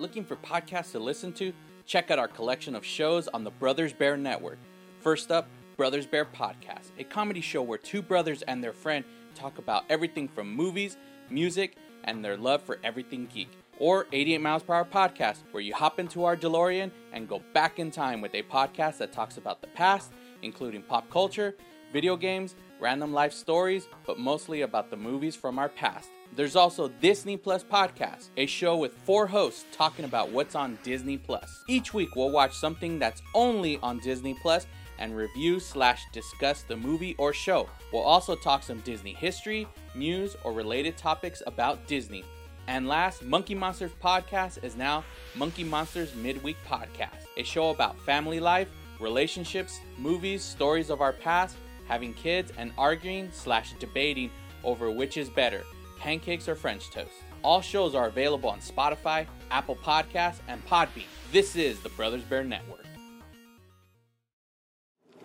Looking for podcasts to listen to? Check out our collection of shows on the Brothers Bear Network. First up, Brothers Bear Podcast, a comedy show where two brothers and their friend talk about everything from movies, music, and their love for everything geek. Or 88 Miles Per Hour Podcast, where you hop into our DeLorean and go back in time with a podcast that talks about the past, including pop culture, video games, random life stories, but mostly about the movies from our past. There's also Disney Plus Podcast, a show with four hosts talking about what's on Disney Plus. Each week we'll watch something that's only on Disney Plus and review slash discuss the movie or show. We'll also talk some Disney history, news, or related topics about Disney. And last, Monkey Monsters Podcast is now Monkey Monsters Midweek Podcast, a show about family life, relationships, movies, stories of our past, having kids, and arguing slash debating over which is better, pancakes or French toast. All shows are available on Spotify, Apple Podcasts, and Podbean. This is the Brothers Bear Network.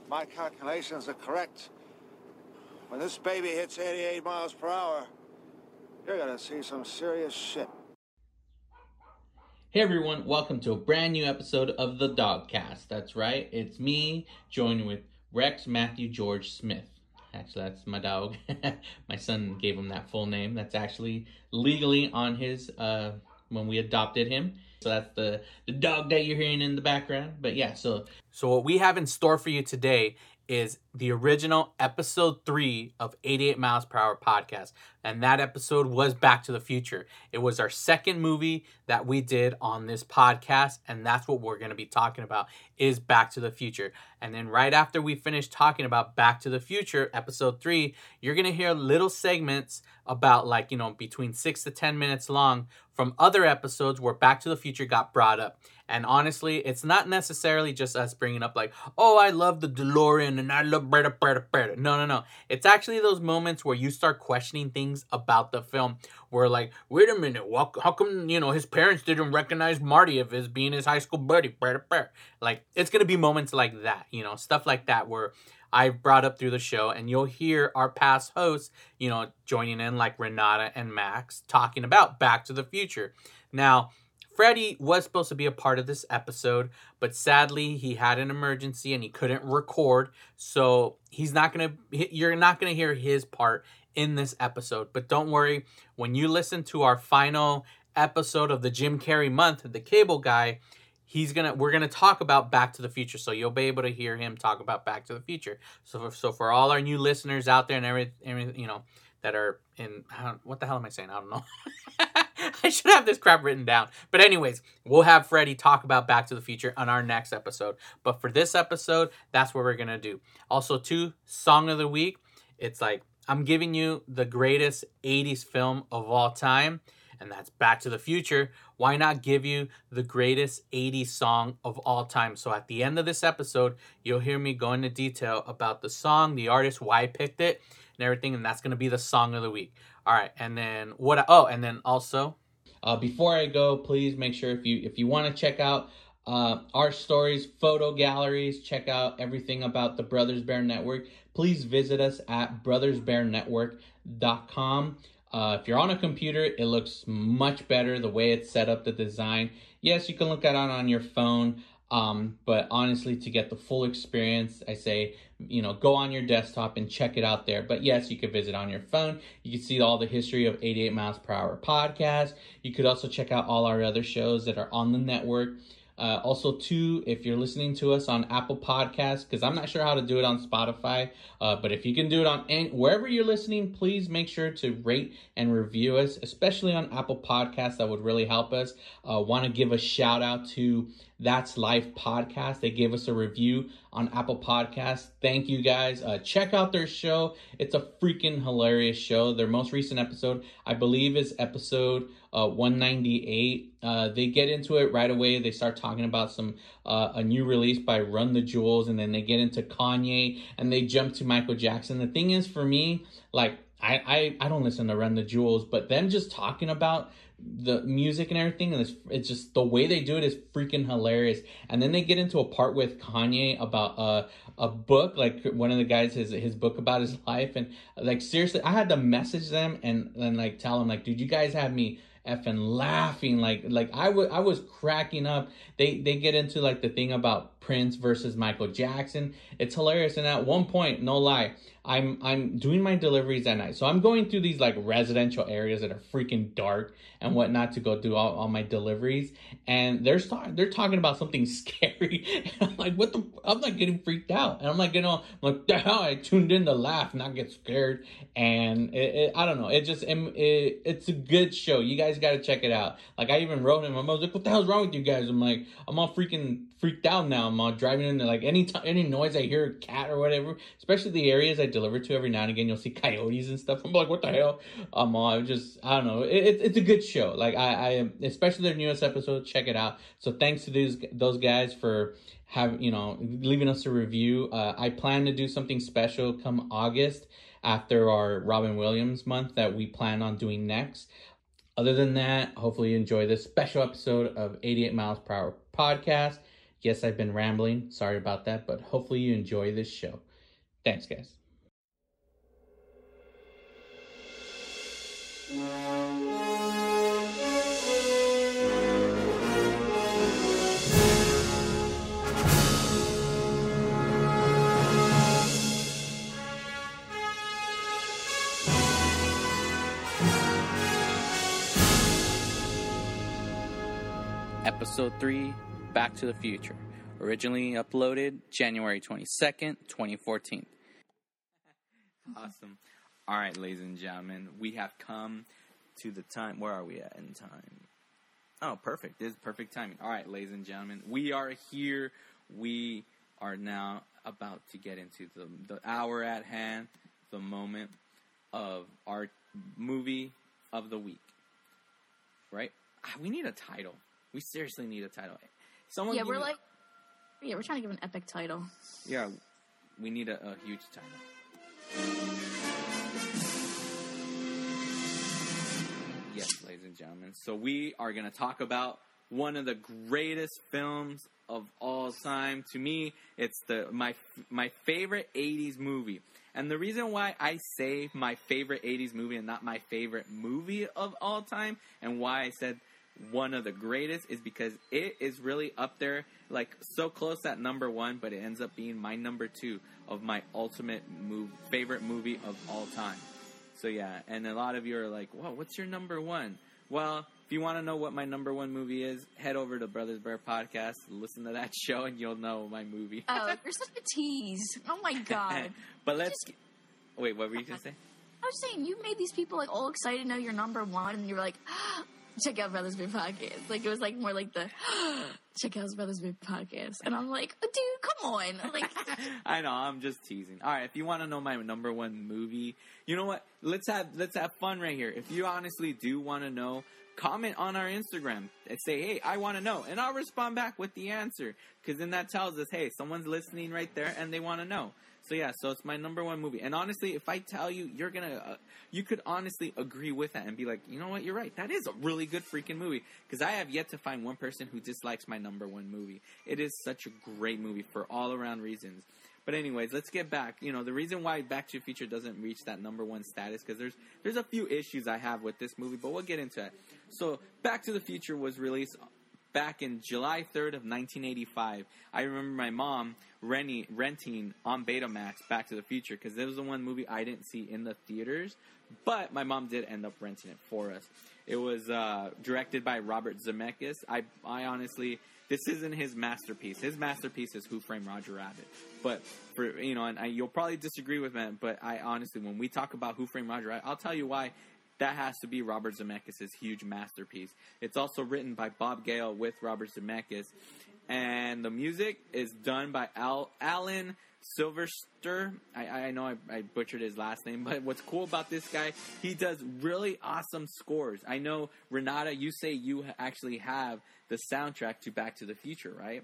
My calculations are correct. When this baby hits 88 miles per hour, you're gonna see some serious shit. Hey everyone, welcome to a brand new episode of the Dogcast. That's right, it's me joined with Rex Matthew George Smith. Actually, that's my dog. my son gave him that full name. That's actually legally on his uh, when we adopted him. So that's the the dog that you're hearing in the background. But yeah, so so what we have in store for you today is the original episode three of 88 miles per hour podcast. And that episode was back to the future. It was our second movie that we did on this podcast and that's what we're going to be talking about is back to the future. And then right after we finish talking about back to the future episode three you're going to hear little segments about like you know between six to ten minutes long from other episodes where back to the future got brought up and honestly, it's not necessarily just us bringing up like, oh, I love the DeLorean and I love Breda, Breda, Breda. No, no, no. It's actually those moments where you start questioning things about the film. Where like, wait a minute, how come you know his parents didn't recognize Marty of as being his high school buddy? Breda, Breda. Like, it's gonna be moments like that, you know, stuff like that where I've brought up through the show, and you'll hear our past hosts, you know, joining in like Renata and Max talking about Back to the Future. Now Freddie was supposed to be a part of this episode, but sadly he had an emergency and he couldn't record. So he's not to, you're not to hear his part in this episode. But don't worry, when you listen to our final episode of the Jim Carrey month, the cable guy, he's gonna we're gonna talk about back to the future so you'll be able to hear him talk about back to the future so for, so for all our new listeners out there and every, every you know that are in what the hell am i saying i don't know I should have this crap written down. But anyways, we'll have Freddie talk about Back to the Future on our next episode. But for this episode, that's what we're gonna do. Also, two song of the week. It's like I'm giving you the greatest 80s film of all time, and that's Back to the Future. Why not give you the greatest 80s song of all time? So at the end of this episode, you'll hear me go into detail about the song, the artist, why I picked it, and everything, and that's gonna be the song of the week. All right, and then what? Oh, and then also, uh, before I go, please make sure if you if you want to check out uh, art stories, photo galleries, check out everything about the Brothers Bear Network. Please visit us at brothersbearnetwork.com. Uh, if you're on a computer, it looks much better the way it's set up, the design. Yes, you can look at it on your phone. Um, but honestly, to get the full experience, I say, you know, go on your desktop and check it out there. But yes, you could visit on your phone. You can see all the history of 88 miles per hour podcast. You could also check out all our other shows that are on the network. Uh, also, too, if you're listening to us on Apple Podcasts, because I'm not sure how to do it on Spotify, uh, but if you can do it on any, wherever you're listening, please make sure to rate and review us, especially on Apple Podcasts. That would really help us. Uh, Want to give a shout out to That's Life Podcast. They gave us a review on Apple Podcasts. Thank you guys. Uh, check out their show. It's a freaking hilarious show. Their most recent episode, I believe, is episode uh, 198. Uh, they get into it right away. They start talking about some uh, a new release by Run the Jewels, and then they get into Kanye, and they jump to Michael Jackson. The thing is, for me, like I I, I don't listen to Run the Jewels, but them just talking about the music and everything and it's, it's just the way they do it is freaking hilarious and then they get into a part with kanye about a, a book like one of the guys his his book about his life and like seriously i had to message them and then like tell them like dude you guys have me effing laughing like like I was cracking up. They they get into like the thing about Prince versus Michael Jackson. It's hilarious. And at one point, no lie, I'm I'm doing my deliveries at night. So I'm going through these like residential areas that are freaking dark and whatnot to go do all, all my deliveries. And they're start, they're talking about something scary. I'm like, what the? I'm like getting freaked out, and I'm like, you know, I'm like, the hell? I tuned in to laugh, not get scared. And it, it, I don't know. It just it, it's a good show. You guys got to check it out. Like I even wrote him. I was like, what the hell's wrong with you guys? I'm like, I'm all freaking freaked out now. I'm all driving into like any time, any noise I hear a cat or whatever, especially the areas I deliver to every now and again, you'll see coyotes and stuff. I'm like, what the hell? Um, I just, I don't know. It, it's a good show. Like I, I, am, especially their newest episode. Check it out. So thanks to these those guys for have you know leaving us a review. Uh, I plan to do something special come August after our Robin Williams month that we plan on doing next. Other than that, hopefully you enjoy this special episode of 88 Miles Per Hour podcast. Yes, I've been rambling. Sorry about that, but hopefully you enjoy this show. Thanks, guys. Episode 3 Back to the Future. Originally uploaded January 22nd, 2014. Awesome. All right, ladies and gentlemen, we have come to the time. Where are we at in time? Oh, perfect. This is perfect timing. All right, ladies and gentlemen, we are here. We are now about to get into the, the hour at hand, the moment of our movie of the week. Right? Ah, We need a title. We seriously need a title. Someone yeah, we're like, yeah, we're trying to give an epic title. yeah, we need a, a huge title. Yes, ladies and gentlemen. So we are going to talk about one of the greatest films of all time. To me, it's the my my favorite '80s movie. And the reason why I say my favorite '80s movie and not my favorite movie of all time, and why I said one of the greatest, is because it is really up there, like so close at number one, but it ends up being my number two of my ultimate move, favorite movie of all time. So yeah, and a lot of you are like, "Whoa, what's your number one?" Well, if you want to know what my number one movie is, head over to Brothers Bear Podcast, listen to that show, and you'll know my movie. Oh, you're such a tease. Oh my god. but let's wait. What were you gonna say? I was saying you made these people like all excited to know you're number one, and you're like, ah, check out Brothers Big Podcast. Like it was like more like the check out Brothers Big Podcast, and I'm like, dude, come on, like. I know, I'm just teasing. All right, if you want to know my number one movie, you know what? Let's have let's have fun right here. If you honestly do want to know, comment on our Instagram and say, "Hey, I want to know," and I'll respond back with the answer because then that tells us, "Hey, someone's listening right there and they want to know." So yeah, so it's my number one movie. And honestly, if I tell you, you're gonna, uh, you could honestly agree with that and be like, you know what, you're right. That is a really good freaking movie. Because I have yet to find one person who dislikes my number one movie. It is such a great movie for all around reasons. But anyways, let's get back. You know, the reason why Back to the Future doesn't reach that number one status because there's there's a few issues I have with this movie, but we'll get into it. So, Back to the Future was released back in July 3rd of 1985. I remember my mom renting, renting on Betamax Back to the Future because it was the one movie I didn't see in the theaters, but my mom did end up renting it for us. It was uh, directed by Robert Zemeckis. I, I honestly, this isn't his masterpiece. His masterpiece is Who Framed Roger Rabbit. But for you know, and I, you'll probably disagree with me, but I honestly, when we talk about Who Framed Roger Rabbit, I'll tell you why that has to be Robert Zemeckis' huge masterpiece. It's also written by Bob Gale with Robert Zemeckis, and the music is done by Al Alan Silverster. I, I know I, I butchered his last name, but what's cool about this guy, he does really awesome scores. I know Renata, you say you actually have the soundtrack to Back to the Future, right?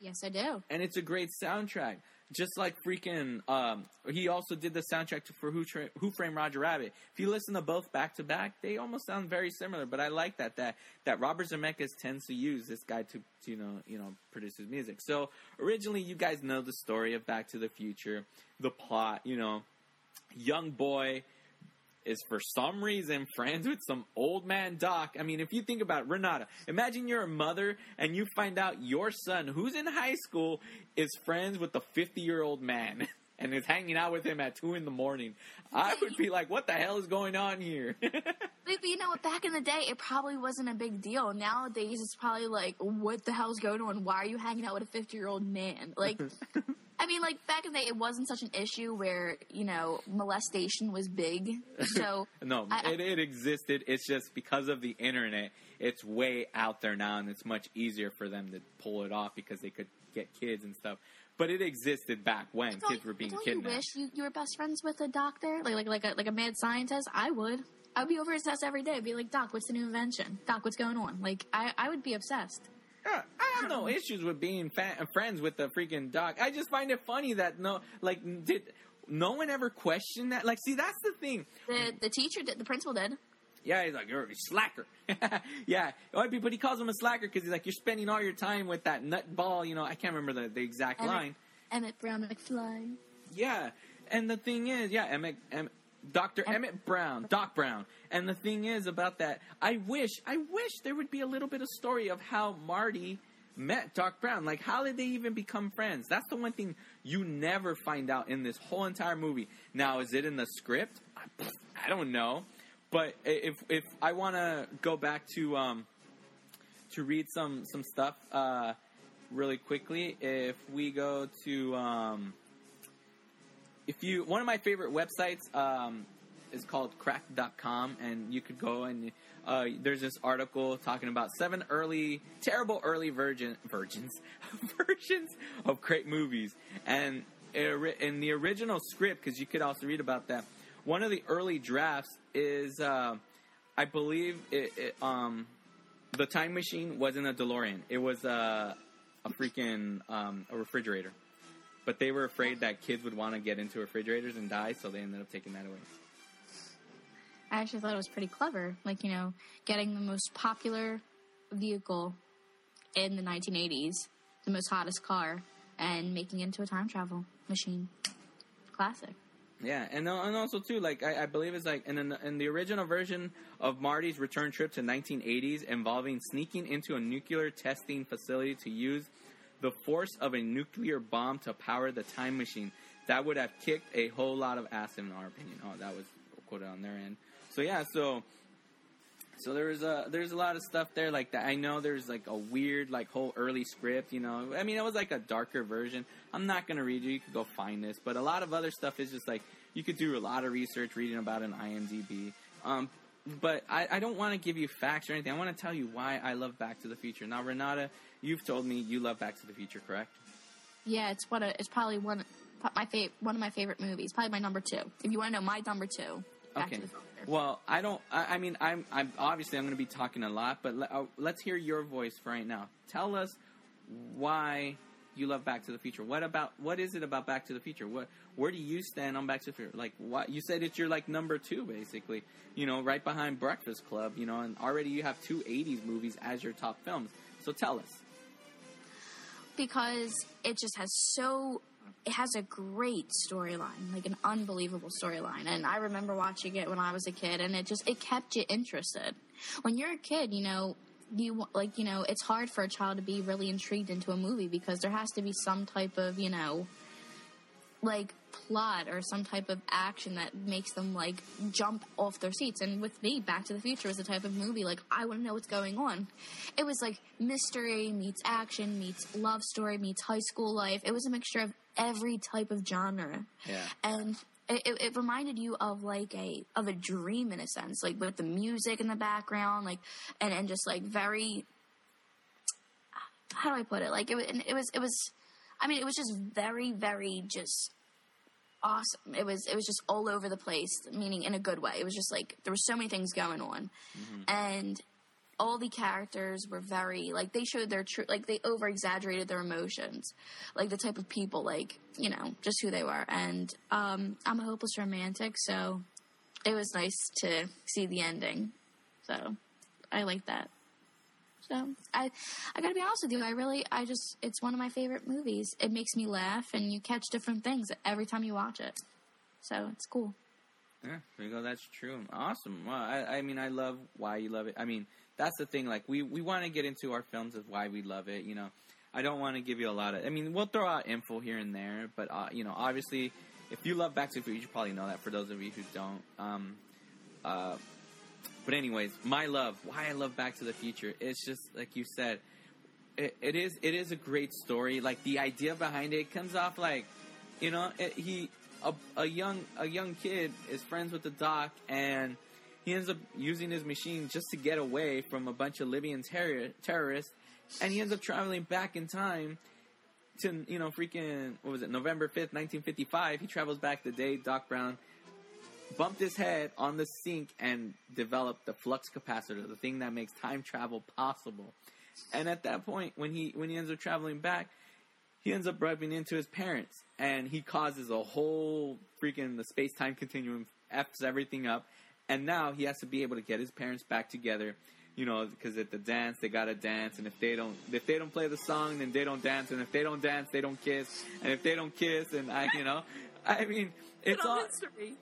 Yes, I do. and it's a great soundtrack. Just like freaking, um, he also did the soundtrack for Who, Tra- Who Framed Roger Rabbit. If you listen to both back to back, they almost sound very similar. But I like that that that Robert Zemeckis tends to use this guy to, to you know you know produce his music. So originally, you guys know the story of Back to the Future, the plot. You know, young boy is for some reason friends with some old man doc. I mean, if you think about it, Renata, imagine you're a mother and you find out your son, who's in high school, is friends with a 50 year old man. And is hanging out with him at two in the morning. I would be like, "What the hell is going on here?" But you know what? Back in the day, it probably wasn't a big deal. Nowadays, it's probably like, what the hell's going on? Why are you hanging out with a 50 year old man? Like, I mean, like, back in the day, it wasn't such an issue where, you know, molestation was big. So, No, I- it, it existed. It's just because of the internet, it's way out there now, and it's much easier for them to pull it off because they could get kids and stuff. But it existed back when kids were being don't kidnapped. you wish you, you were best friends with a doctor? Like, like, like a, like a mad scientist? I would. I'd be over his house every day. I'd be like, Doc, what's the new invention? Doc, what's going on? Like, I, I would be obsessed. Yeah, I have no issues with being fa- friends with the freaking doc. I just find it funny that no, like, did no one ever question that? Like, see, that's the thing. The, the teacher did, the principal did. Yeah, he's like, you're a slacker. yeah, but he calls him a slacker because he's like, you're spending all your time with that nut ball. You know, I can't remember the, the exact Emmett, line. Emmett Brown McFly. Yeah, and the thing is, yeah, Emmett, Em Dr. Em- Emmett Brown, Doc Brown. And the thing is about that, I wish, I wish there would be a little bit of story of how Marty met Doc Brown. Like, how did they even become friends? That's the one thing you never find out in this whole entire movie. Now, is it in the script? I, I don't know. But if if I want to go back to um, to read some some stuff uh, really quickly, if we go to um, if you one of my favorite websites um, is called crack.com and you could go and uh, there's this article talking about seven early terrible early virgin virgins versions of great movies. And in the original script because you could also read about that one of the early drafts is uh, i believe it, it, um, the time machine wasn't a delorean. It was a, a freaking um, a refrigerator but they were afraid that kids would want to get into refrigerators and die, so they ended up taking that away. I actually thought it was pretty clever. Like, you know, getting the most popular vehicle in the 1980s, the most hottest car, and making it into a time travel machine. Classic. Yeah, and and also too, like I, I believe it's like in the, in the original version of Marty's return trip to 1980s, involving sneaking into a nuclear testing facility to use the force of a nuclear bomb to power the time machine. That would have kicked a whole lot of ass, in our opinion. Oh, that was quoted on their end. So yeah, so so there's a there's a lot of stuff there like that. I know there's like a weird like whole early script. You know, I mean it was like a darker version. I'm not gonna read you. You could go find this, but a lot of other stuff is just like you could do a lot of research reading about an IMDb. Um, but I, I don't want to give you facts or anything. I want to tell you why I love Back to the Future. Now, Renata, you've told me you love Back to the Future, correct? Yeah, it's one. Of, it's probably one. My fav- one of my favorite movies. Probably my number two. If you want to know my number two. Back Okay. to the Future. Well, I don't. I, I mean, I'm. I'm obviously I'm going to be talking a lot, but let, uh, let's hear your voice for right now. Tell us why you love Back to the Future. What about? What is it about Back to the Future? What? Where do you stand on Back to the Future? Like, what? You said it's your like number two, basically. You know, right behind Breakfast Club. You know, and already you have two '80s movies as your top films. So tell us. because it just has so it has a great storyline like an unbelievable storyline and i remember watching it when i was a kid and it just it kept you interested when you're a kid you know you like you know it's hard for a child to be really intrigued into a movie because there has to be some type of you know like plot or some type of action that makes them like jump off their seats. And with me, Back to the Future was the type of movie like I want to know what's going on. It was like mystery meets action meets love story meets high school life. It was a mixture of every type of genre. Yeah. And it, it, it reminded you of like a of a dream in a sense, like with the music in the background, like and and just like very how do I put it? Like it, it was, it was, I mean, it was just very, very just awesome. It was, it was just all over the place, meaning in a good way. It was just like there were so many things going on, mm-hmm. and all the characters were very like they showed their true, like they over exaggerated their emotions, like the type of people, like you know, just who they were. And um, I'm a hopeless romantic, so it was nice to see the ending. So I like that. So I, I gotta be honest with you. I really, I just, it's one of my favorite movies. It makes me laugh, and you catch different things every time you watch it. So it's cool. Yeah, there you go. That's true. Awesome. Well, I, I mean, I love why you love it. I mean, that's the thing. Like, we, we want to get into our films of why we love it. You know, I don't want to give you a lot of. I mean, we'll throw out info here and there, but uh, you know, obviously, if you love Back to the Future, you probably know that. For those of you who don't, um, uh, but anyways, my love, why I love Back to the Future, it's just like you said, it, it is it is a great story. Like the idea behind it comes off like, you know, it, he a, a young a young kid is friends with the doc and he ends up using his machine just to get away from a bunch of Libyan terror, terrorists, and he ends up traveling back in time to you know freaking what was it November fifth, nineteen fifty five. He travels back the day Doc Brown bumped his head on the sink and developed the flux capacitor, the thing that makes time travel possible. And at that point, when he when he ends up traveling back, he ends up rubbing into his parents, and he causes a whole freaking the space time continuum f's everything up, and now he has to be able to get his parents back together. You know, because at the dance they gotta dance, and if they don't, if they don't play the song, then they don't dance, and if they don't dance, they don't kiss, and if they don't kiss, and I, you know, I mean, it's all. mystery.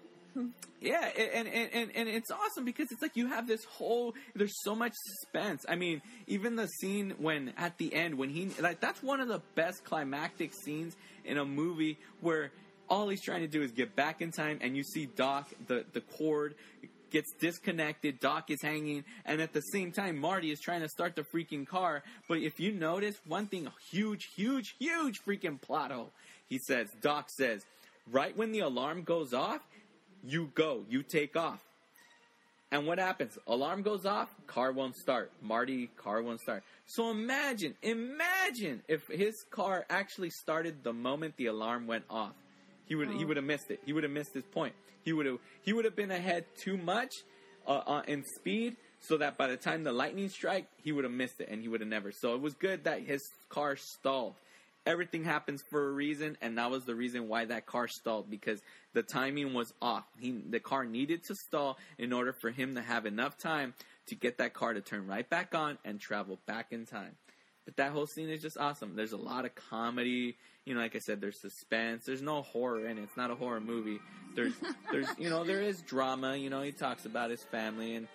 Yeah, and, and, and, and it's awesome because it's like you have this whole there's so much suspense. I mean, even the scene when at the end when he like that's one of the best climactic scenes in a movie where all he's trying to do is get back in time and you see Doc the the cord gets disconnected, Doc is hanging, and at the same time Marty is trying to start the freaking car. But if you notice one thing huge, huge, huge freaking plot hole. He says, Doc says, right when the alarm goes off, you go, you take off. And what happens? Alarm goes off, car won't start. Marty, car won't start. So imagine, imagine if his car actually started the moment the alarm went off. He would he would have missed it. He would have missed his point. He would have he would have been ahead too much uh, uh, in speed, so that by the time the lightning strike, he would have missed it and he would have never. So it was good that his car stalled everything happens for a reason, and that was the reason why that car stalled because the timing was off. He, the car needed to stall in order for him to have enough time to get that car to turn right back on and travel back in time. But that whole scene is just awesome. There's a lot of comedy. You know, like I said, there's suspense. There's no horror in it. It's not a horror movie. There's, there's, you know, there is drama. You know, he talks about his family and,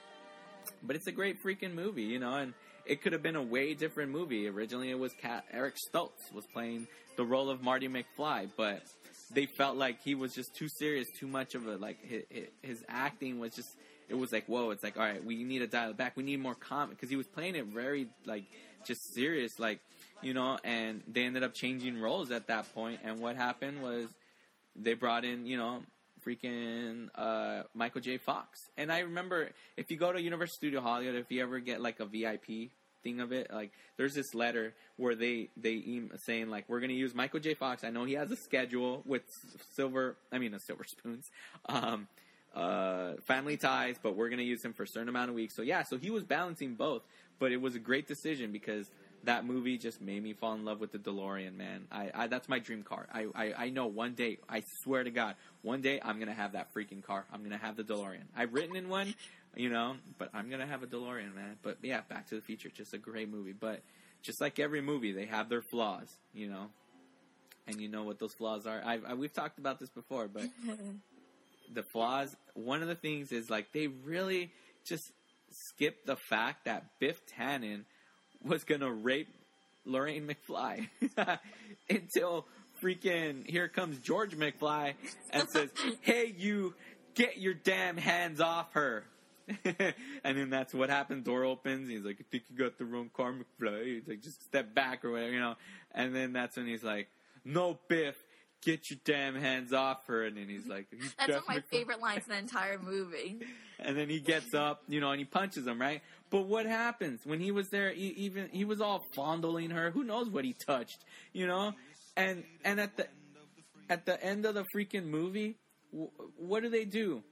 but it's a great freaking movie. You know, and it could have been a way different movie. Originally, it was Cat, Eric Stoltz was playing the role of Marty McFly, but they felt like he was just too serious, too much of a like his, his acting was just. It was like whoa! It's like all right, we need to dial it back. We need more comic because he was playing it very like just serious, like you know. And they ended up changing roles at that point. And what happened was they brought in you know freaking uh, Michael J. Fox. And I remember if you go to Universal Studio Hollywood, if you ever get like a VIP thing of it, like there's this letter where they they saying like we're gonna use Michael J. Fox. I know he has a schedule with silver, I mean, a silver spoons. Um, uh, family ties, but we're gonna use him for a certain amount of weeks. So yeah, so he was balancing both, but it was a great decision because that movie just made me fall in love with the DeLorean, man. I, I that's my dream car. I, I, I know one day, I swear to God, one day I'm gonna have that freaking car. I'm gonna have the DeLorean. I've written in one, you know, but I'm gonna have a DeLorean, man. But yeah, Back to the Future, just a great movie. But just like every movie, they have their flaws, you know. And you know what those flaws are. I've, I, we've talked about this before, but the flaws. One of the things is like they really just skipped the fact that Biff Tannen was gonna rape Lorraine McFly until freaking here comes George McFly and says, "Hey, you, get your damn hands off her." and then that's what happens. Door opens. He's like, "I think you got the wrong car, McFly." He's like, "Just step back or whatever," you know. And then that's when he's like, "No, Biff." Get your damn hands off her, and then he's like, "That's one of my favorite lines in the entire movie." and then he gets up, you know, and he punches him, right? But what happens when he was there? He, even he was all fondling her. Who knows what he touched, you know? And and at the at the end of the freaking movie, w- what do they do?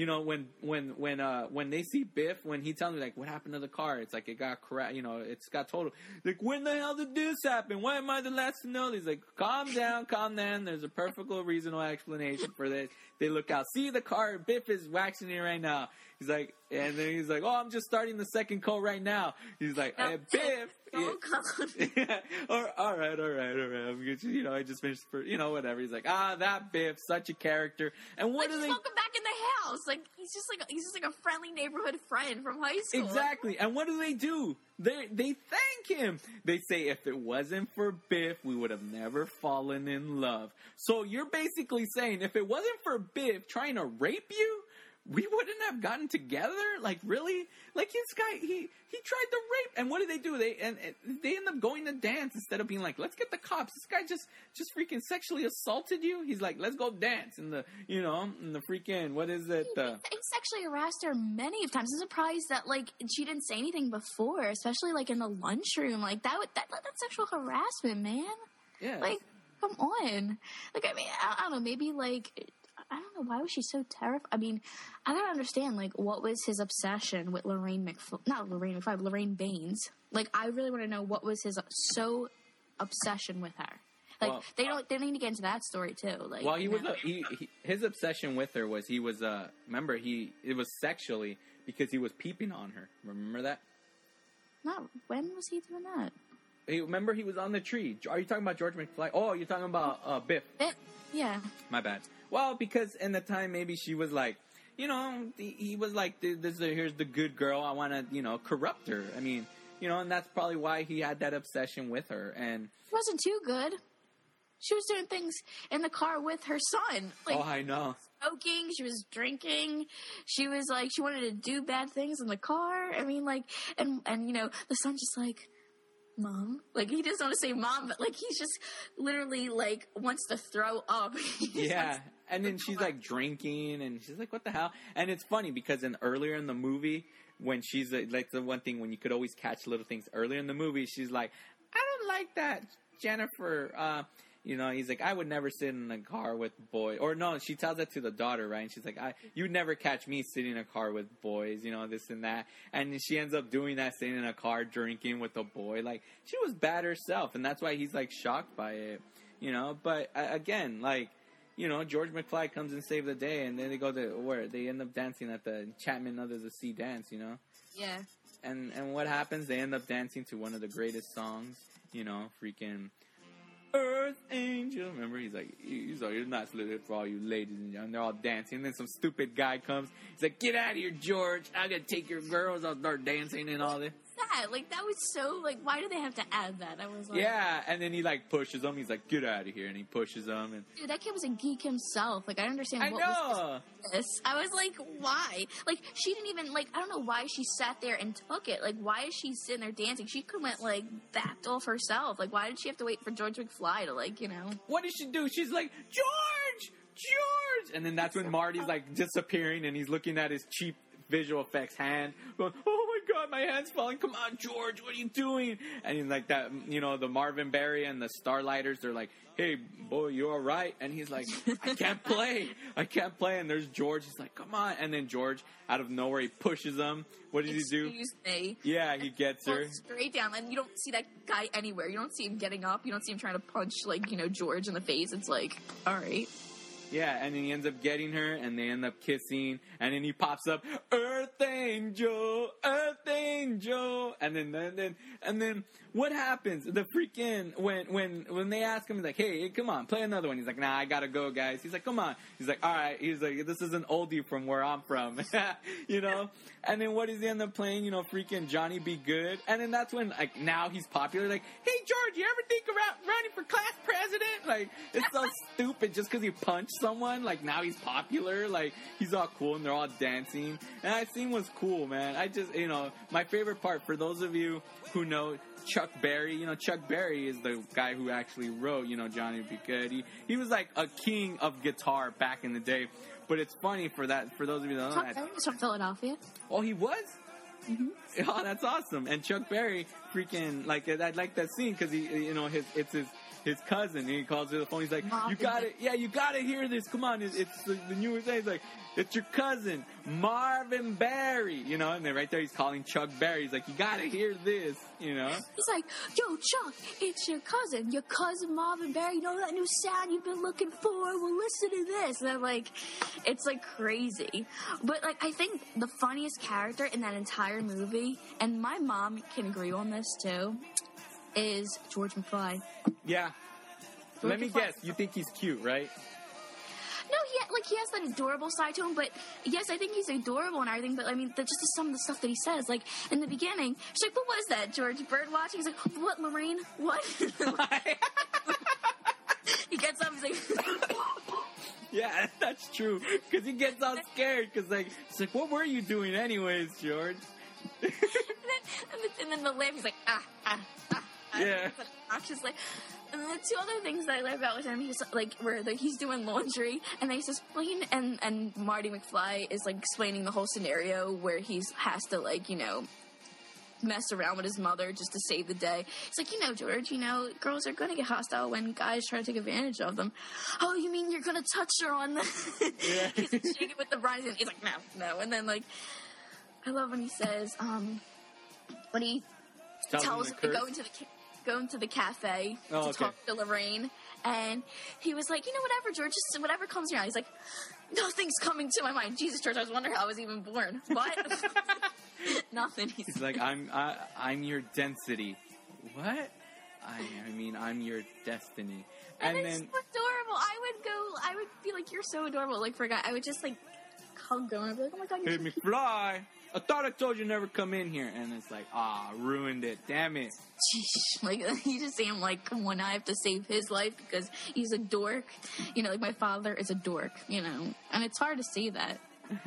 You know, when when when uh when they see Biff, when he tells me like what happened to the car, it's like it got correct. You know, it's got total. Like when the hell did this happen? Why am I the last to know? He's like, calm down, calm down. There's a perfect reasonable explanation for this. They look out, see the car. Biff is waxing it right now. He's like, And then he's like, "Oh, I'm just starting the second call right now." He's like, No, "Biff." Oh, God. Yeah. or all right, all right, all right. I'm good. You know, I just finished for you know whatever. He's like, ah, that Biff, such a character. And what do they welcome back in the house. Like he's just like he's just like a friendly neighborhood friend from high school. exactly? And what do they do? They they thank him. They say if it wasn't for Biff, we would have never fallen in love. So you're basically saying if it wasn't for Biff trying to rape you. We wouldn't have gotten together, like really, like this guy. He he tried to rape, and what did they do? They and, and they end up going to dance instead of being like, let's get the cops. This guy just just freaking sexually assaulted you. He's like, let's go dance in the you know in the freaking what is it? Uh, He sexually harassed her many of times. I'm surprised that like she didn't say anything before, especially like in the lunchroom. Like that would that that's sexual harassment, man. yeah, Like, come on. Like I mean, I, I don't know. Maybe like I don't know why was she so terrified. I mean, I don't understand. Like, what was his obsession with Lorraine McFly? Not Lorraine McFly, Lorraine Baines. Like, I really want to know what was his so obsession with her. Like, Well- they don't. They need to get into that story too. Like, Well, he you was a, he, he his obsession with her was he was uh remember he it was sexually because he was peeping on her. Remember that? Not when was he doing that? He, remember he was on the tree. Are you talking about George McFly? Oh, you're talking about uh, Biff. It, yeah. My bad. Well, because in the time maybe she was like, you know, he, he was like, this is here's the good girl. I want to, you know, corrupt her. I mean, you know, and that's probably why he had that obsession with her. And It wasn't too good. She was doing things in the car with her son. Like, oh, I know. smoking, she was drinking, she was like she wanted to do bad things in the car. I mean, like, and and you know, the son's just like, "Mom," like he doesn't want to say "mom," but like he's just literally like wants to throw up. Yeah. And then she's like drinking, and she's like, "What the hell?" And it's funny because in earlier in the movie, when she's like the one thing when you could always catch little things earlier in the movie, she's like, "I don't like that, Jennifer." Uh, you know, he's like, "I would never sit in a car with boys," or no, she tells that to the daughter, right? And she's like, "I, you'd never catch me sitting in a car with boys," you know, this and that. And she ends up doing that, sitting in a car drinking with a boy. Like she was bad herself, and that's why he's like shocked by it, you know. But uh, again, like you know, George McFly comes and save the day, and then they go to where they end up dancing at the Enchantment Under the Sea dance, you know. yeah. And and what happens? They end up dancing to one of the greatest songs, you know, freaking Earth Angel. Remember, he's like, he's like, it's not salute for all you ladies, and young. they're all dancing. And then some stupid guy comes. He's like, get out of here, George! I gotta take your girls. I'll start dancing and all this. That like that was so like why do they have to add that? I was like, Yeah, and then he like pushes him. He's like, get out of here, and he pushes him. And dude, that kid was a geek himself. Like I don't understand I what was know. this. I was like, why? Like she didn't even like. I don't know why she sat there and took it. Like why is she sitting there dancing? She could have went like backed off herself. Like why did she have to wait for George McFly to like you know? what did she do? She's like, George, George, and then that's when Marty's like disappearing, and he's looking at his cheap visual effects hand, going, "Oh my god, my hand's falling! Come on, George, what are you doing?" And he's like that, you know, the Marvin Berry and the Starlighters. They're like, "Hey, boy, you all right?" And he's like, "I can't play, I can't play." And there's George. He's like, "Come on!" And then George, out of nowhere, he pushes him. What did he do? Me. Yeah, he gets her. Straight down, and you don't see that guy anywhere. You don't see him getting up. You don't see him trying to punch like you know George in the face. It's like, all right, Yeah, and then he ends up getting her, and they end up kissing, and then he pops up, Earth Angel, Earth Angel, and then, then, then, and then, what happens? The freaking when when when they ask him, he's like, "Hey, come on, play another one." He's like, "Nah, I gotta go, guys." He's like, "Come on." He's like, "All right." He's like, "This is an oldie from where I'm from," you know. And then what does he end up playing? You know, freaking Johnny B. Goode, and then that's when like now he's popular. Like, "Hey, George, you ever think about running for class president?" Like, it's so stupid just because he punched someone. Like now he's popular. Like he's all cool, and they're all dancing. And that scene was cool, man. I just, you know, my favorite part for those of you who know Chuck Berry. You know, Chuck Berry is the guy who actually wrote, you know, Johnny B. Goode. He, he was like a king of guitar back in the day. But it's funny for that, for those of you that Chuck. Berry was from Philadelphia. Oh, he was? Mhm. Oh, that's awesome. And Chuck Berry, freaking, like, I like that scene because he, you know, his, it's his, his cousin. And he calls to the phone. He's like, "You got it, yeah, you got to hear this. Come on, it's, it's the, the newest thing." He's like, "It's your cousin Marvin Berry," you know. And then right there, he's calling Chuck Berry. He's like, "You got to hear this," you know. He's like, yo, Chuck, it's your cousin, your cousin Marvin Berry. You know that new sound you've been looking for? Well, listen to this. And I'm like, it's like crazy. But like, I think the funniest character in that entire movie, and my mom can agree on this too, is George McFly. Yeah. George Let me McFly. guess. You think he's cute, right? No, he like he has that adorable side to him, but yes, I think he's adorable and everything. But I mean, the, just some of the stuff that he says, like in the beginning, she's like, "What was that, George? Bird watching?" He's like, "What, Lorraine? What?" he gets up, he's like, yeah, that's true. Because he gets all scared. Because like, it's like, what were you doing anyways, George? and, then, and then the laugh, he's like, "Ah, ah, ah." Ah." Yeah. Obnoxious. And the two other things that I love about with him, he's like where the, he's doing laundry, and they just explain, and and Marty McFly is like explaining the whole scenario where he's has to like you know mess around with his mother just to save the day. It's like, you know, George, you know, girls are going to get hostile when guys try to take advantage of them. Oh, you mean you're going to touch her on the. Yeah. he's like shaking with the bride, and he's like, no, no. And then, like, I love when he says, um, when he Tells him tells to him to go into the ca- go to the cafe Oh, to okay. talk to Lorraine, and he was like, you know, whatever, George, just whatever comes around. He's like, nothing's coming to my mind. Jesus, George, I was wondering how I was even born. What? Nothing. He's He's like, I'm, I, I'm your density. What? I, I mean, I'm your destiny. and, And it's then, so adorable. I would go. I would be like, you're so adorable. Like for a guy, I would just like hug him and be like, oh my god, you're hey, so cute. McFly, I thought I told you never come in here. And it's like, ah, ruined it. Damn it. like you just see him like, come on, I have to save his life because he's a dork. You know, like my father is a dork. You know, and it's hard to see that.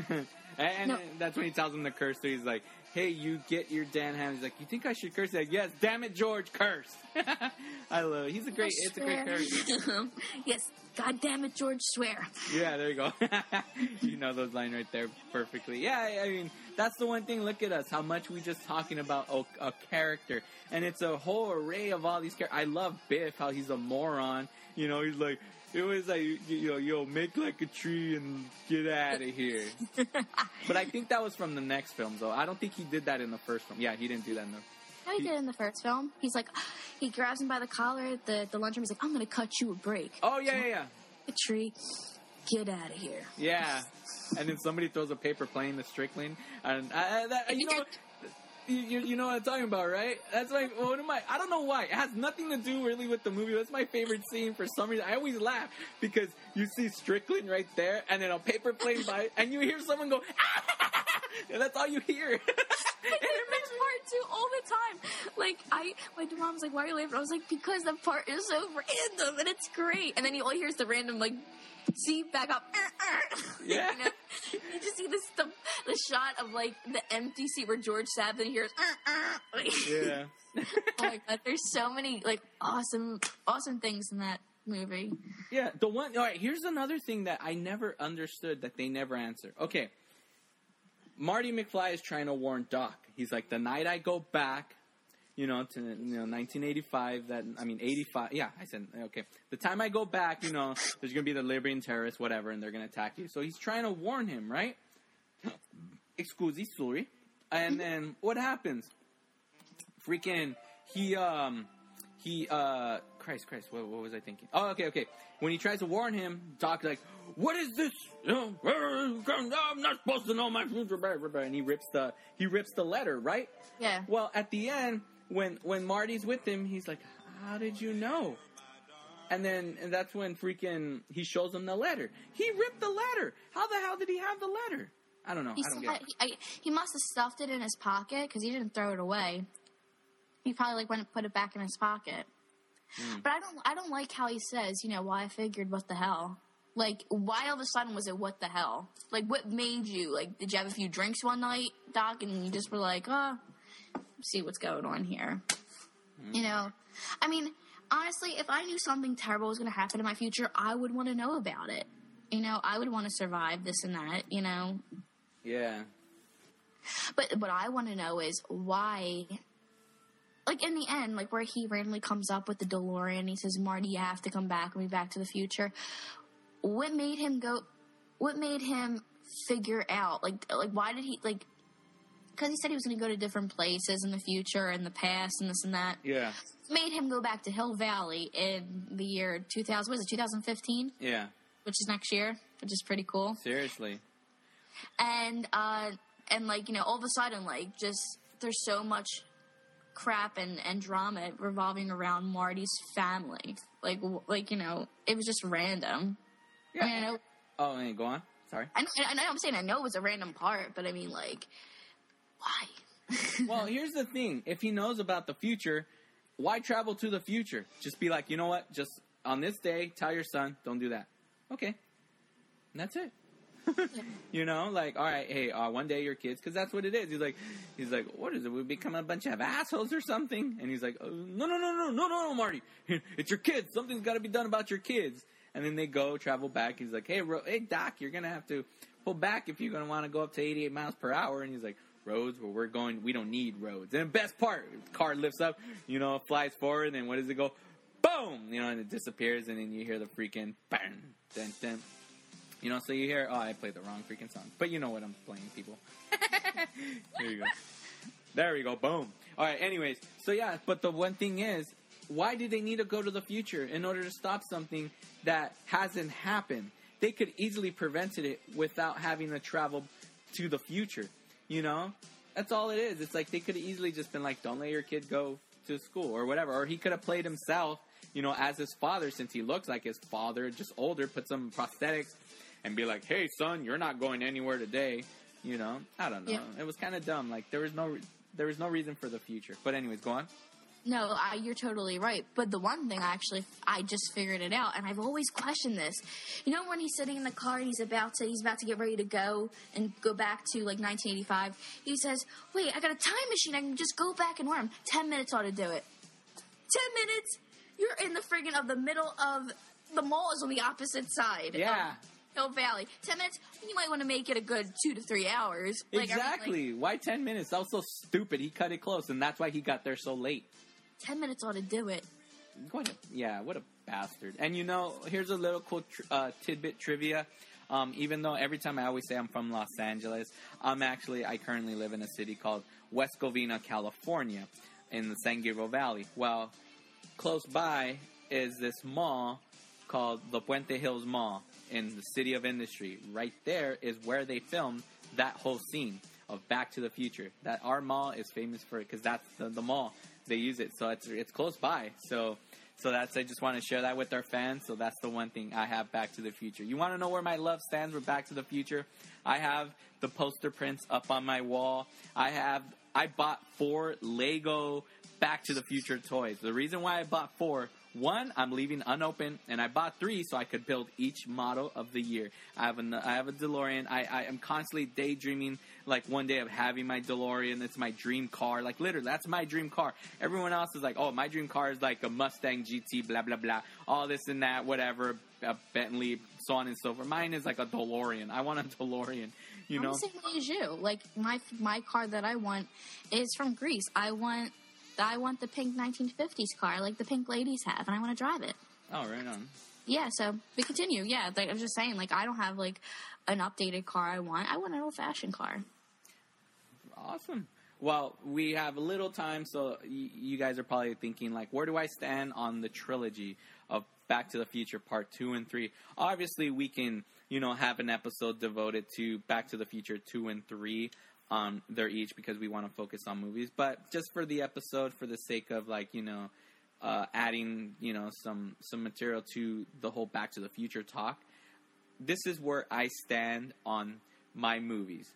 And, and No. that's when he tells him to curse. So he's like, hey, you get your Dan Ham. He's like, you think I should curse? He's like, yes, damn it, George, curse. I love it. He's a great, it's a great character. yes, God damn it, George, swear. Yeah, there you go. you know those lines right there perfectly. Yeah, I- I mean, that's the one thing. Look at us, how much we just talking about a, a character, and it's a whole array of all these characters. I love Biff, how he's a moron. You know, he's like, it was like, you yo, make like a tree and get out of here. but I think that was from the next film, though. I don't think he did that in the first film. Yeah, he didn't do that in the. No, he did in the first film. He's like, he grabs him by the collar at the, the lunchroom. He's like, I'm going to cut you a break. Oh yeah, yeah, yeah. A tree, get out of here. Yeah, and then somebody throws a paper plane to Strickland, and I, I, that, you know, you, you, know what I'm talking about, right? That's like what am I? I don't know why. It has nothing to do really with the movie. That's my favorite scene for some reason. I always laugh because you see Strickland right there, and then a paper plane by, and you hear someone go, ah! and that's all you hear. I did this part too all the time. Like I, my mom's like, "Why are you laughing?" I was like, "Because the part is so random and it's great." And then you all hear the random like, "See back up." Yeah. you, know? you just see this the, the shot of like the empty seat where George sat, and he hears. Uh, uh, yeah. oh my god! There's so many like awesome, awesome things in that movie. Yeah, the one. All right, here's another thing that I never understood that they never answer. Okay, Marty McFly is trying to warn Doc. He's like, the night I go back, you know, to you know 1985. That I mean 85. Yeah, I said okay. The time I go back, you know, there's gonna be the Libyan terrorists, whatever, and they're gonna attack you. So he's trying to warn him, right? Excusi, sorry. And then what happens? Freaking he um he uh Christ Christ what, what was I thinking? Oh okay okay when he tries to warn him Doc's like what is this you know I'm not supposed to know my future blah, blah, blah," and he rips the he rips the letter right Yeah. well at the end when when Marty's with him he's like how did you know and then and that's when freaking he shows him the letter he ripped the letter how the hell did he have the letter I don't know He, I don't get had, it. he, I, he must have stuffed it in his pocket because he didn't throw it away. He probably like went and put it back in his pocket. Hmm. But I don't. I don't like how he says. You know why I figured what the hell. Like why all of a sudden was it what the hell? Like what made you like? Did you have a few drinks one night, Doc, and you just were like, oh, see what's going on here? Hmm. You know, I mean, honestly, if I knew something terrible was going to happen in my future, I would want to know about it. You know, I would want to survive this and that. You know, yeah but what I want to know is why like in the end, like where he randomly comes up with the DeLorean, he says, "Marty, you have to come back and be Back to the Future." What made him go? What made him figure out like like why did he like? Because he said he was going to go to different places in the future and the past and this and that. Yeah. Made him go back to Hill Valley in the year 2000. Was it 2015? Yeah. Which is next year, which is pretty cool. Seriously. and uh and like you know all of a sudden like just there's so much crap and and drama revolving around Marty's family like w- like you know it was just random I mean I know Oh, hey, go on. Sorry. I know, I know I'm saying I know it was a random part but I mean like why well, here's the thing. If he knows about the future, why travel to the future? Just be like, you know what? Just on this day, tell your son, don't do that. Okay. And that's it. you know, like, all right, hey, uh, one day your kids, because that's what it is. He's like, he's like, what is it? We become a bunch of assholes or something? And he's like, oh, no, no, no, no, no, no, no, Marty, it's your kids. Something's got to be done about your kids. And then they go travel back. He's like, hey, Ro- hey, Doc, you're gonna have to pull back if you're gonna want to go up to 88 miles per hour. And he's like, roads where we're going, we don't need roads. And the best part, car lifts up, you know, flies forward, and then what does it go? Boom! You know, and it disappears, and then you hear the freaking bang, dun, dun. You know, so you hear, oh, I played the wrong freaking song. But you know what I'm playing, people. there you go. There we go. Boom. All right. Anyways, so yeah, but the one thing is, why do they need to go to the future in order to stop something that hasn't happened? They could easily prevent it without having to travel to the future. You know, that's all it is. It's like they could have easily just been like, "Don't let your kid go to school" or whatever. Or he could have played himself, you know, as his father since he looks like his father, just older. Put some prosthetics and be like, "Hey, son, you're not going anywhere today." You know, I don't know. Yeah. It was kind of dumb. Like there was no re- there was no reason for the future. But anyways, go on. No I, you're totally right but the one thing I actually I just figured it out and I've always questioned this you know when he's sitting in the car and he's about to he's about to get ready to go and go back to like 1985 he says wait I got a time machine I can just go back and warm 10 minutes ought to do it 10 minutes you're in the friggin' of the middle of the mall is on the opposite side Yeah. Hill Valley 10 minutes you might want to make it a good two to three hours Like, I mean, like, exactly. Why ten minutes? That was so stupid. He cut it close, and that's why he got there so late. 10 minutes ought to do it What a, yeah, what a bastard. And you know, here's a little cool tr- uh, tidbit trivia. Um, even though every time I always say I'm from Los Angeles, I'm actually, I currently live in a city called West Covina, California, in the San Gabriel Valley. Well, close by is this mall called the Puente Hills Mall in the City of Industry. Right there is where they filmed that whole scene of Back to the Future. That our mall is famous for it because that's the, the mall they use it. So it's it's close by. So so that's I just want to share that with our fans. So that's the one thing I have Back to the Future. You want to know where my love stands with Back to the Future? I have the poster prints up on my wall. I have I bought four Lego Back to the Future toys. The reason why I bought four one, I'm leaving unopened, and I bought three so I could build each model of the year. I have a, I have a DeLorean. I, I am constantly daydreaming, like one day of having my DeLorean. It's my dream car. Like literally, that's my dream car. Everyone else is like, oh, my dream car is like a Mustang GT, blah blah blah, all this and that, whatever, a Bentley, so on and so forth. Mine is like a DeLorean. I want a DeLorean. You I'm know, the same way as you. Like my my car that I want is from Grease. I want I want the pink 1950s car, like the pink ladies have, and I want to drive it. oh right on. Yeah, so we continue. Yeah, like I was just saying, like I don't have like an updated car I want. I want an old fashioned car. Awesome. Well, we have a little time, so y- you guys are probably thinking, like, where do I stand on the trilogy of Back to the Future Part 2 and 3? Obviously, we can, you know, have an episode devoted to Back to the Future 2 and 3. Um, they're each because we want to focus on movies. But just for the episode, for the sake of, like, you know, uh, adding, you know, some, some material to the whole Back to the Future talk, this is where I stand on my movies.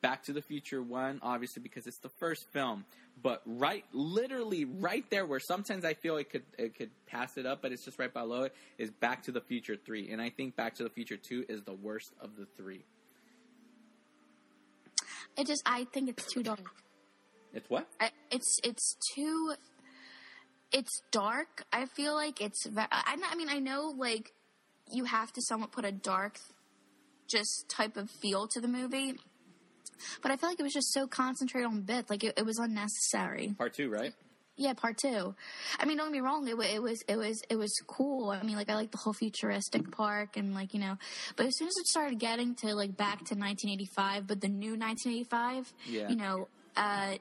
Back to the Future 1, obviously, because it's the first film. But right, literally right there, where sometimes I feel it could it could pass it up, but it's just right below it, is Back to the Future 3. And I think Back to the Future 2 is the worst of the three. It just I think it's too dark. It's what? I, it's it's too. It's dark. I feel like it's. ve- I, I mean, I know like you have to somewhat put a dark, just type of feel to the movie, but I feel like it was just so concentrated on bits. Like it, it was unnecessary. Part 2, right? Yeah, part two. I mean, don't get me wrong. It, it was it was it was cool. I mean, like I like the whole futuristic park and like you know, but as soon as it started getting to like back to 1985, but the new 1985, Yeah. you know, uh,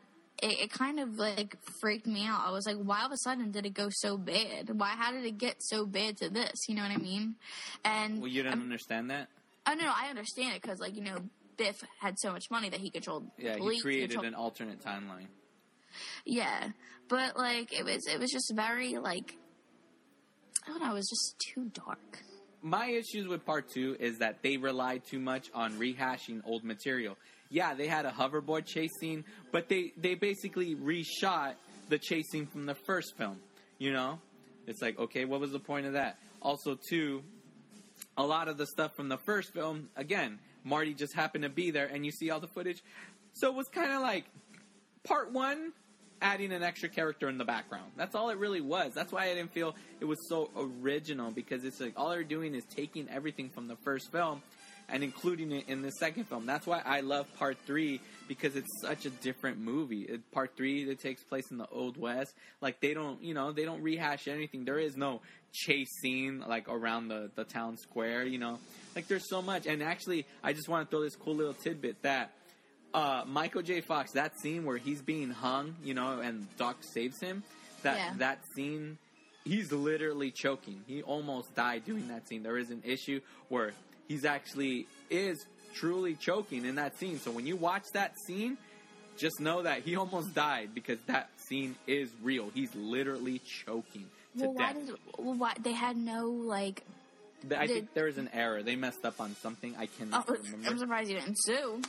it, it kind of like freaked me out. I was like, why all of a sudden did it go so bad? Why how did it get so bad to this? You know what I mean? And Well, you don't I'm- understand that. Oh no, no, I understand it because like you know, Biff had so much money that he controlled. Yeah, he created controlled- an alternate timeline. Yeah, but like it was, it was just very like I don't know, it was just too dark. my issues with part two is that they relied too much on rehashing old material. Yeah, they had a hoverboard chase scene, but they they basically reshot the chase scene from the first film. You know, it's like okay, what was the point of that? Also, too, a lot of the stuff from the first film, again, Marty just happened to be there, and you see all the footage. So it was kind of like part one, adding an extra character in the background. That's all it really was. That's why I didn't feel it was so original because it's like all they're doing is taking everything from the first film and including it in the second film. That's why I love part three because it's such a different movie. It, part three that takes place in the old west, like they don't, you know, they don't rehash anything. There is no chase scene like around the the town square. You know, like there's so much. And actually, I just want to throw this cool little tidbit that uh, Michael J. Fox, that scene where he's being hung, you know, and Doc saves him, that Yeah. that scene, he's literally choking. He almost died doing that scene. There is an issue where he's actually is truly choking in that scene. So when you watch that scene, just know that he almost died because that scene is real. He's literally choking to Well, why death. did well, why they had no like? I think there is an error. They messed up on something. I cannot Oh, remember. I'm surprised you didn't sue.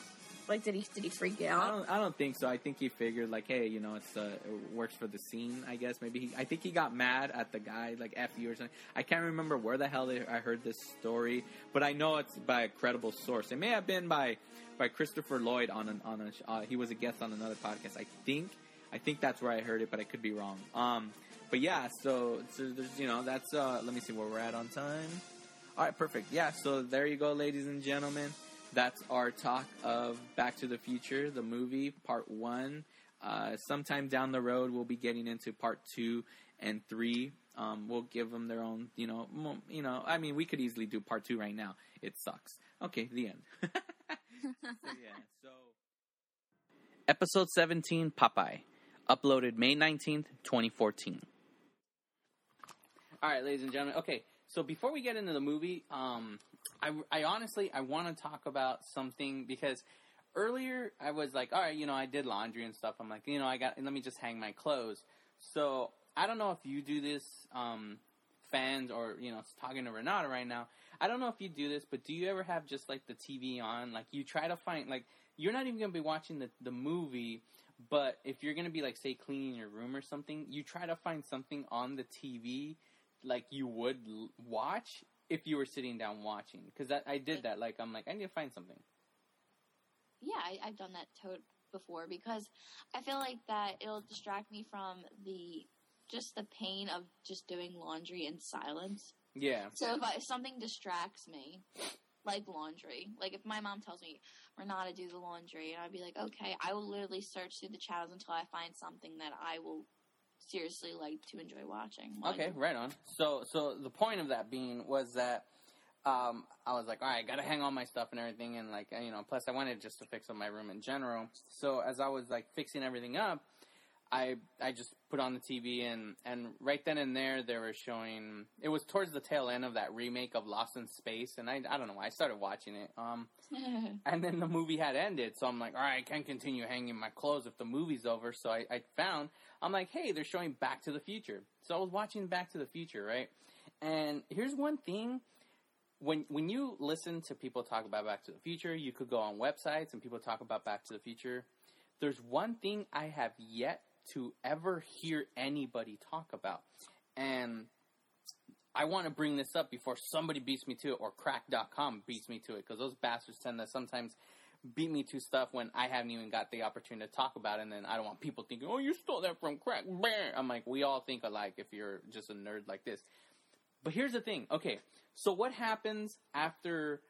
Like, did he did he freak I out? don't. I don't think so. I think he figured like, hey, you know, it's uh, it works for the scene. I guess maybe he. I think he got mad at the guy, like f you or something. I can't remember where the hell I heard this story, but I know it's by a credible source. It may have been by by Christopher Lloyd on an on a. Uh, he was a guest on another podcast. I think. I think that's where I heard it, but I could be wrong. Um, but yeah, so, so there's you know that's uh, let me see where we're at on time. All right, perfect. Yeah, so there you go, ladies and gentlemen. That's our talk of Back to the Future, the movie, part one. Uh, sometime down the road, we'll be getting into part two and three. Um, we'll give them their own, you know, you know. I mean, we could easily do part two right now. It sucks. Okay, the end. so, yeah. So, episode seventeen, Popeye, uploaded May nineteenth, twenty fourteen. All right, ladies and gentlemen. Okay, so before we get into the movie, um, I, I honestly I want to talk about something because earlier I was like, all right, you know, I did laundry and stuff. I'm like, you know, I got let me just hang my clothes. So I don't know if you do this, um, fans, or you know, talking to Renata right now. I don't know if you do this, but do you ever have just like the TV on? Like you try to find like you're not even gonna be watching the the movie. But if you're gonna be like say cleaning your room or something, you try to find something on the TV like you would l- watch if you were sitting down watching. Because I did that. Like I'm like I need to find something. Yeah, I, I've done that to- before because I feel like that it'll distract me from the just the pain of just doing laundry in silence. Yeah. So if, I, if something distracts me, like laundry, like if my mom tells me Renata do the laundry, and I'd be like, okay, I will literally search through the channels until I find something that I will seriously like to enjoy watching. I Okay, right on. So, so the point of that being was that um, I was like, all right, gotta hang all my stuff and everything, and like, you know, plus I wanted just to fix up my room in general. So as I was like fixing everything up, I I just put on the TV and and right then and there they were showing. It was towards the tail end of that remake of Lost in Space, and I I don't know why I started watching it. Um, and then the movie had ended, so I'm like, all right, I can't continue hanging my clothes if the movie's over. So I, I found, I'm like, hey, they're showing Back to the Future. So I was watching Back to the Future, right? And here's one thing. When when you listen to people talk about Back to the Future, you could go on websites and people talk about Back to the Future. There's one thing I have yet to ever hear anybody talk about. And I want to bring this up before somebody beats me to it or Cracked.com beats me to it because those bastards tend to sometimes beat me to stuff when I haven't even got the opportunity to talk about it. And then I don't want people thinking, oh, you stole that from Cracked. I'm like, we all think alike if you're just a nerd like this. But here's the thing. Okay. So what happens after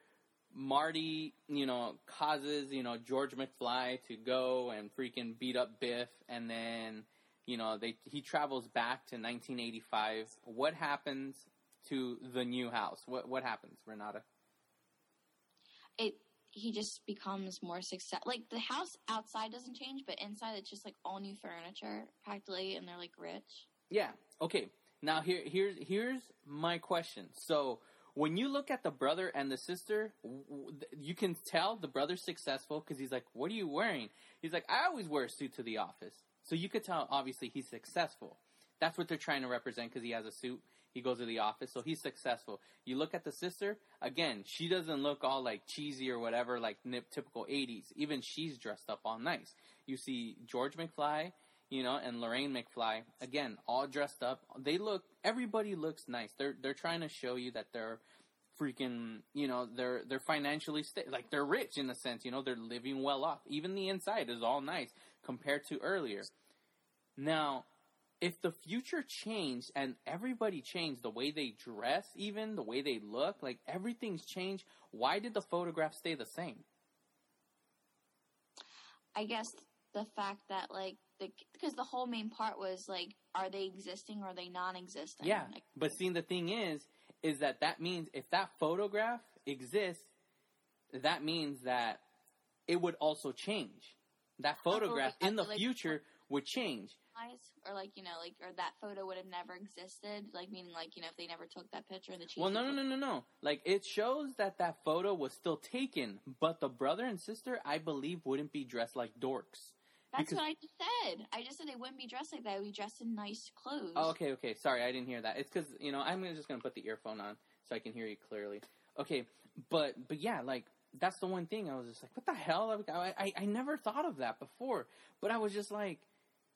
Marty, you know, causes, you know, George McFly to go and freaking beat up Biff and then, you know, they he travels back to 1985. What happens to the new house? What what happens, Renata? It he just becomes more success. Like the house outside doesn't change, but inside it's just like all new furniture practically, and they're like rich. Yeah. Okay. Now here here's here's my question. So when you look at the brother and the sister, you can tell the brother's successful because he's like, "What are you wearing?" He's like, "I always wear a suit to the office." So you could tell obviously he's successful. That's what they're trying to represent because he has a suit. He goes to the office, so he's successful. You look at the sister again; she doesn't look all like cheesy or whatever, like nip typical '80s. Even she's dressed up all nice. You see George McFly, you know, and Lorraine McFly again, all dressed up. They look. Everybody looks nice. They're they're trying to show you that they're freaking, you know, they're they're financially like they're rich in a sense. You know, they're living well off. Even the inside is all nice compared to earlier. Now, if the future changed and everybody changed the way they dress, even the way they look, like everything's changed, why did the photograph stay the same? I guess the fact that like the because the whole main part was like, are they existing or are they non-existent? Yeah, Like, but see, the thing is, is that that means if that photograph exists, that means that it would also change. That photograph in the future would change. Or like you know, like or that photo would have never existed. Like meaning, like you know, if they never took that picture, the cheese. Well, no, no, no, no, no. Like it shows that that photo was still taken, but the brother and sister, I believe, wouldn't be dressed like dorks. That's because- what I just said. I just said they wouldn't be dressed like that. They would be dressed in nice clothes. Oh, okay, okay. Sorry, I didn't hear that. It's because you know I'm just gonna put the earphone on so I can hear you clearly. Okay, but but yeah, like that's the one thing I was just like, what the hell? I I, I never thought of that before, but I was just like,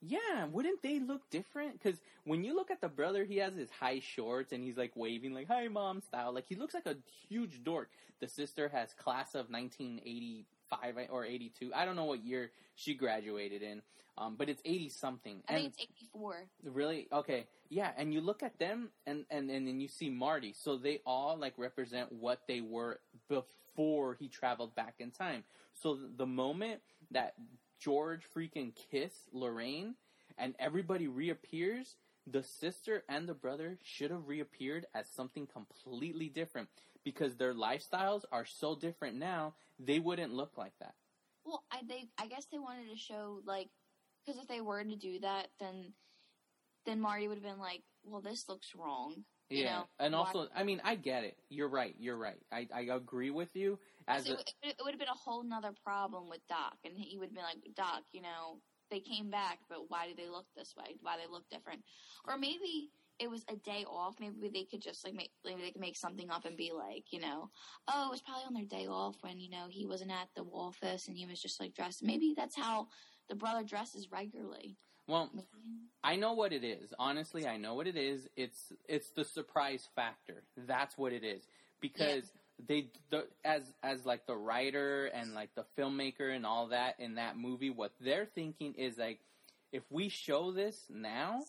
yeah, wouldn't they look different? Because when you look at the brother, he has his high shorts and he's like waving like "Hi, mom" style. Like he looks like a huge dork. The sister has class of 1985 or 82. I don't know what year she graduated in, um, but it's 80 something. I think it's eighty four. Really? Okay. Yeah, and you look at them and, and, and then you see Marty. So they all like represent what they were before he traveled back in time. So the moment that George freaking kiss Lorraine and everybody reappears, the sister and the brother should have reappeared as something completely different because their lifestyles are so different now, they wouldn't look like that. Well, I they I guess they wanted to show like because if they were to do that, then then Marty would have been like, well, this looks wrong. You Yeah, know, and also, I mean, I get it. You're right. You're right. I, I agree with you. As So a, it, it would have been a whole nother problem with Doc, and he would have been like, Doc, you know, they came back, but why do they look this way? Why they look different? Or maybe it was a day off. Maybe they could just like make maybe they could make something up and be like, you know, oh, it was probably on their day off when you know he wasn't at the office and he was just like dressed. Maybe that's how the brother dresses regularly. well, Maybe. I know what it is. Honestly, I know what it is. It's it's the surprise factor. That's what it is. Because they the, as as like the writer and like the filmmaker and all that in that movie, what they're thinking is like, if we show this now,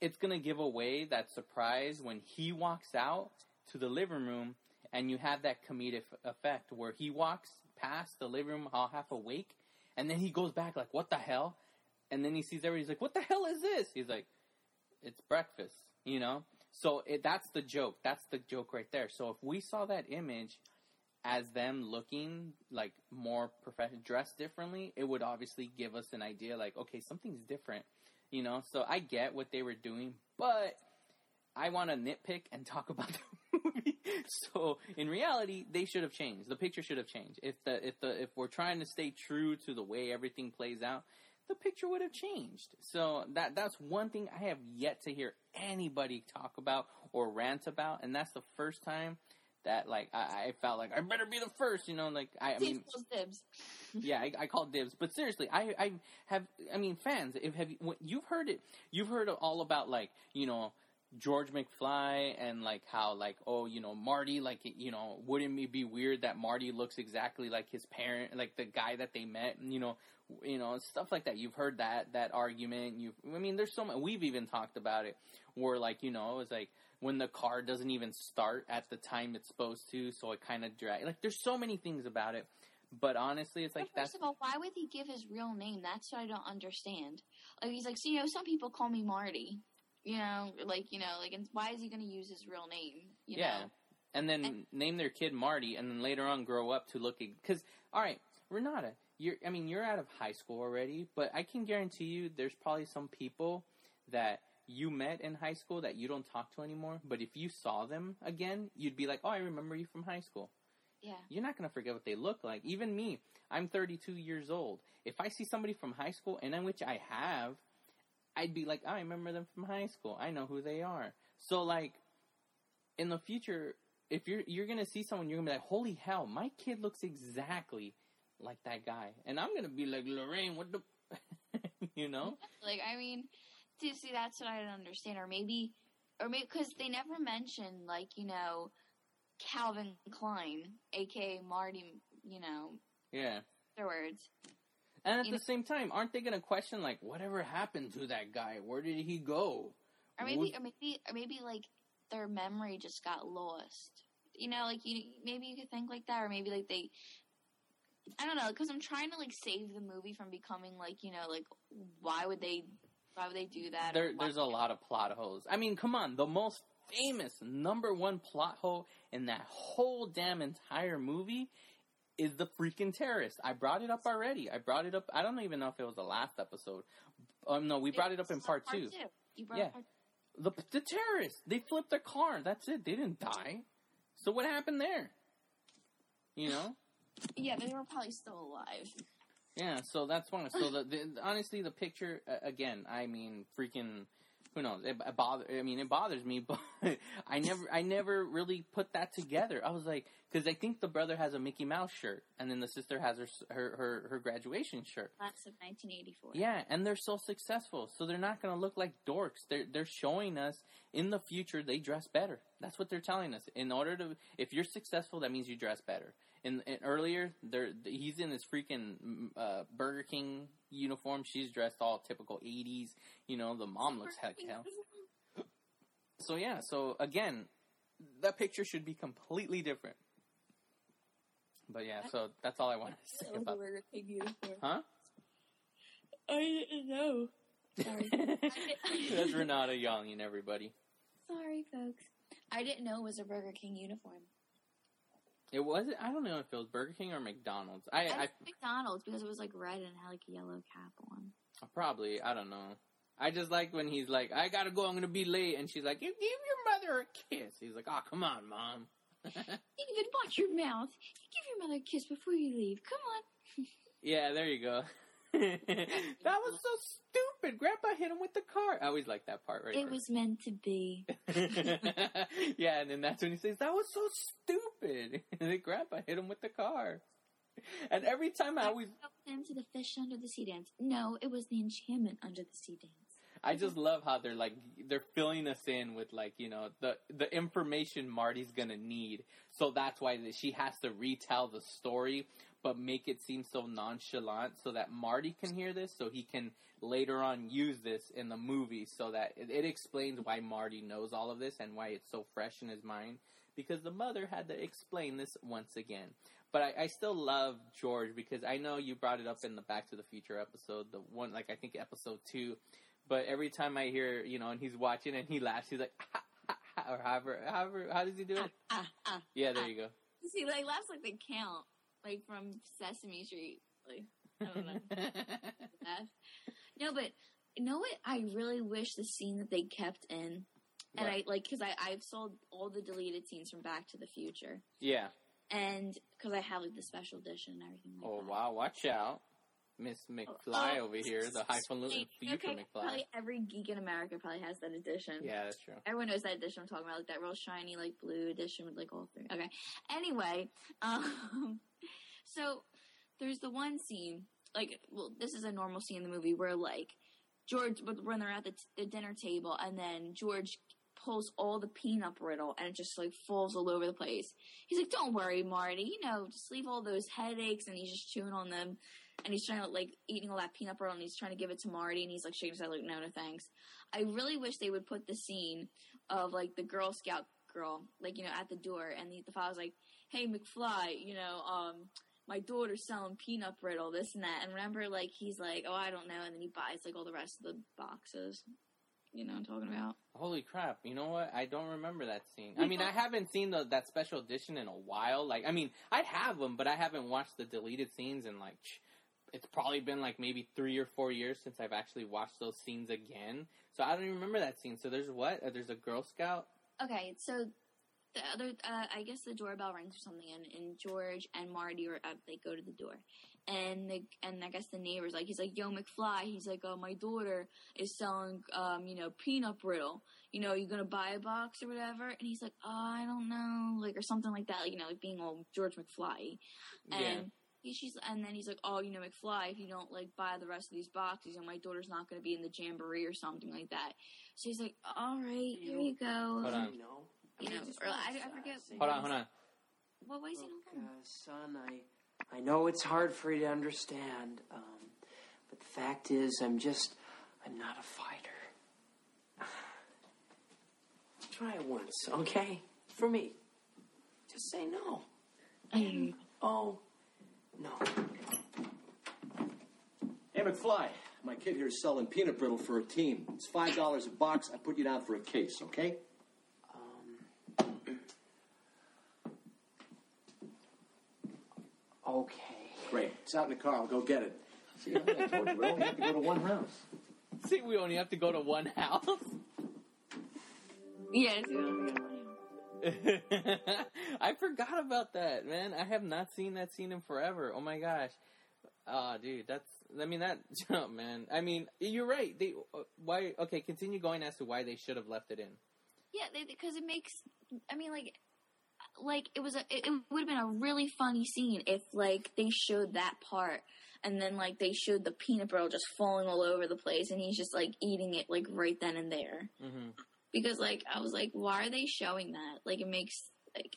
it's gonna give away that surprise when he walks out to the living room, and you have that comedic effect where he walks past the living room all half awake, and then he goes back like, "What the hell?" And then he sees everybody. He's like, "What the hell is this?" He's like, "It's breakfast," you know. So it, that's the joke. That's the joke right there. So if we saw that image as them looking like more professional, dressed differently, it would obviously give us an idea. Like, okay, something's different, you know. So I get what they were doing, but I want to nitpick and talk about the movie. So in reality, they should have changed. The picture should have changed. If the if the if we're trying to stay true to the way everything plays out, the picture would have changed. So that that's one thing I have yet to hear anybody talk about or rant about, and that's the first time that like I, I felt like I better be the first. You know, like I, I mean, Dibs yeah, I, I call dibs. But seriously, I I have I mean fans. If have you, you've heard it, you've heard all about like you know George McFly and like how like oh you know Marty like you know wouldn't it be weird that Marty looks exactly like his parent like the guy that they met you know you know stuff like that. You've heard that that argument. You I mean there's so much. We've even talked about it where like you know it was like when the car doesn't even start at the time it's supposed to, so it kind of drag. Like there's so many things about it. But honestly, it's like But first that's of all, why would he give his real name? That's what I don't understand. Like he's like, so you know, some people call me Marty. You know, like you know, like, and why is he going to use his real name? You yeah. know? And then And- name their kid Marty, and then later on grow up to look because all right, Renata, you're I mean you're out of high school already, but I can guarantee you there's probably some people that you met in high school that you don't talk to anymore. But if you saw them again, you'd be like, oh, I remember you from high school. Yeah. You're not gonna forget what they look like. Even me, I'm 32 years old. If I see somebody from high school, and in which I have, I'd be like, oh, I remember them from high school. I know who they are. So like, in the future, if you're you're gonna see someone, you're gonna be like, holy hell, my kid looks exactly like that guy, and I'm gonna be like, Lorraine, what the, you know? Like, I mean, see, see, that's what I don't understand. Or maybe, or maybe because they never mentioned like you know, Calvin Klein, aka Marty. You know, Yeah. afterwards. And at You the know- same time, aren't they gonna question like, whatever happened to that guy? Where did he go? Or maybe, Would- or maybe, or maybe like their memory just got lost. You know, like you maybe you could think like that, or maybe like they. I don't know, because I'm trying to like save the movie from becoming like you know like why would they, why would they do that? There, there's a lot of plot holes. I mean, come on, the most famous number one plot hole in that whole damn entire movie is the freaking terrorist. I brought it up already. I brought it up. I don't even know if it was the last episode. Um, no, we brought it up in part two. You brought Yeah. part The the terrorists. They flipped their car. That's it. They didn't die. So what happened there? You know. Yeah, they were probably still alive. Yeah, so that's one. So the, the honestly, the picture uh, again. I mean, freaking, who knows? It, it bother. I mean, it bothers me, but I never, I never really put that together. I was like, because I think the brother has a Mickey Mouse shirt, and then the sister has her her her, her graduation shirt. Class of 1984. Yeah, and they're so successful, so they're not going to look like dorks. They're they're showing us in the future they dress better. That's what they're telling us. In order to, if you're successful, that means you dress better. In, in earlier, there he's in his freaking mm, uh, Burger King uniform. She's dressed all typical '80s. You know, the mom looks heck hell. So yeah, so again, that picture should be completely different. But yeah, so that's all I wanted to say about. Huh? I didn't know. Sorry. That's Renata yelling everybody. Sorry, folks. I didn't know it was a Burger King uniform. It was. I don't know if it was Burger King or McDonald's. I, I, I, McDonald's because it was like red and had like a yellow cap on. Uh, probably. I don't know. I just like when he's like, "I gotta go. I'm gonna be late," and she's like, "You give your mother a kiss." He's like, "Oh, come on, mom." You even watch your mouth. You give your mother a kiss before you leave. Come on. yeah, there you go. That was so stupid. Grandpa hit him with the car. I always like that part right It was meant to be. yeah, and then that's when he says, "That was so stupid." and then Grandpa hit him with the car. And every time I always them to the fish under the sea dance. No, it was the enchantment under the sea dance. I just love how they're like they're filling us in with like you know the the information Marty's gonna need. So that's why that she has to retell the story, but make it seem so nonchalant so that Marty can hear this, so he can later on use this in the movie, so that it, it explains why Marty knows all of this and why it's so fresh in his mind. Because the mother had to explain this once again. But I, I still love George because I know you brought it up in the Back to the Future episode, the one like I think episode two. But every time I hear, you know, and he's watching and he laughs, he's like, ha, ha, ha, or however, however, how does he do it? Ah, ah. Yeah, there you go. See, like laughs like they count, like from Sesame Street. Like I don't know. No, but you know what? I really wish the scene that they kept in, and What? I like because I I've sold all the deleted scenes from Back to the Future, yeah. and because I have like the special edition and everything like Oh that. wow, watch out, Miss McFly Oh, over here, the highfalutin future okay, McFly. Probably every geek in America probably has that edition. Yeah, that's true. Everyone knows that edition I'm talking about, like that real shiny, like blue edition with like all three. Okay. Anyway, um, so there's the one scene, like, well, this is a normal scene in the movie where like George, when they're at the, the dinner table, and then George pulls all the peanut brittle and it just like falls all over the place. He's like, "Don't worry, Marty. You know, just leave all those headaches." And he's just chewing on them, and he's trying to like eating all that peanut brittle, and he's trying to give it to Marty, and he's like shaking his head like, "No, no, thanks." I really wish they would put the scene of like the Girl Scout girl, like you know, at the door, and the, the father's like, "Hey, McFly, you know, um, my daughter's selling peanut brittle, this and that. And remember, like he's like, oh, I don't know, and then he buys like all the rest of the boxes. You know what I'm talking about? Holy crap! You know what? I don't remember that scene. I mean, I haven't seen the, that special edition in a while. Like, I mean, I have them, but I haven't watched the deleted scenes in like. It's probably been like maybe three or four years since I've actually watched those scenes again. So I don't even remember that scene. So there's what? Uh, There's a Girl Scout. Okay, so the other, uh, I guess the doorbell rings or something, and, and George and Marty are up. They go to the door, and the and I guess the neighbor's like, he's like, "Yo, McFly," he's like, "Oh, my daughter is selling, um, you know, peanut brittle. You know, you gonna buy a box or whatever?" And he's like, "Oh, I don't know," like or something like that. You know, like being all George McFly, and. Yeah. he- She's and then he's like, oh, you know, McFly, if you don't like buy the rest of these boxes, you know, my daughter's not going to be in the jamboree or something like that. She's like, all right, here you go. Hold on. You know, or I, I forget. Hold on, hold on. What was he Look, not uh, son, I I know it's hard for you to understand, um, but the fact is, I'm just I'm not a fighter. Try it once, okay? For me, just say no. I, Oh, no. Hey, McFly, my kid here is selling peanut brittle for a team. It's five dollars a box. I put you down for a case, okay? Okay. Great. It's out in the car. I'll go get it. See, I told you, we only have to go to one house. See, we only have to go to one house. yes, I forgot about that, man. I have not seen that scene in forever. Oh my gosh. Oh, dude, that's. I mean that. Oh, man. I mean, you're right. They. uh, Why? Okay, continue going as to why they should have left it in. yeah, because it makes. I mean, like, like it was a. It, it would have been a really funny scene if like they showed that part, and then like they showed the peanut brittle just falling all over the place, and he's just like eating it like right then and there. hmm because like I was like, why are they showing that? Like it makes like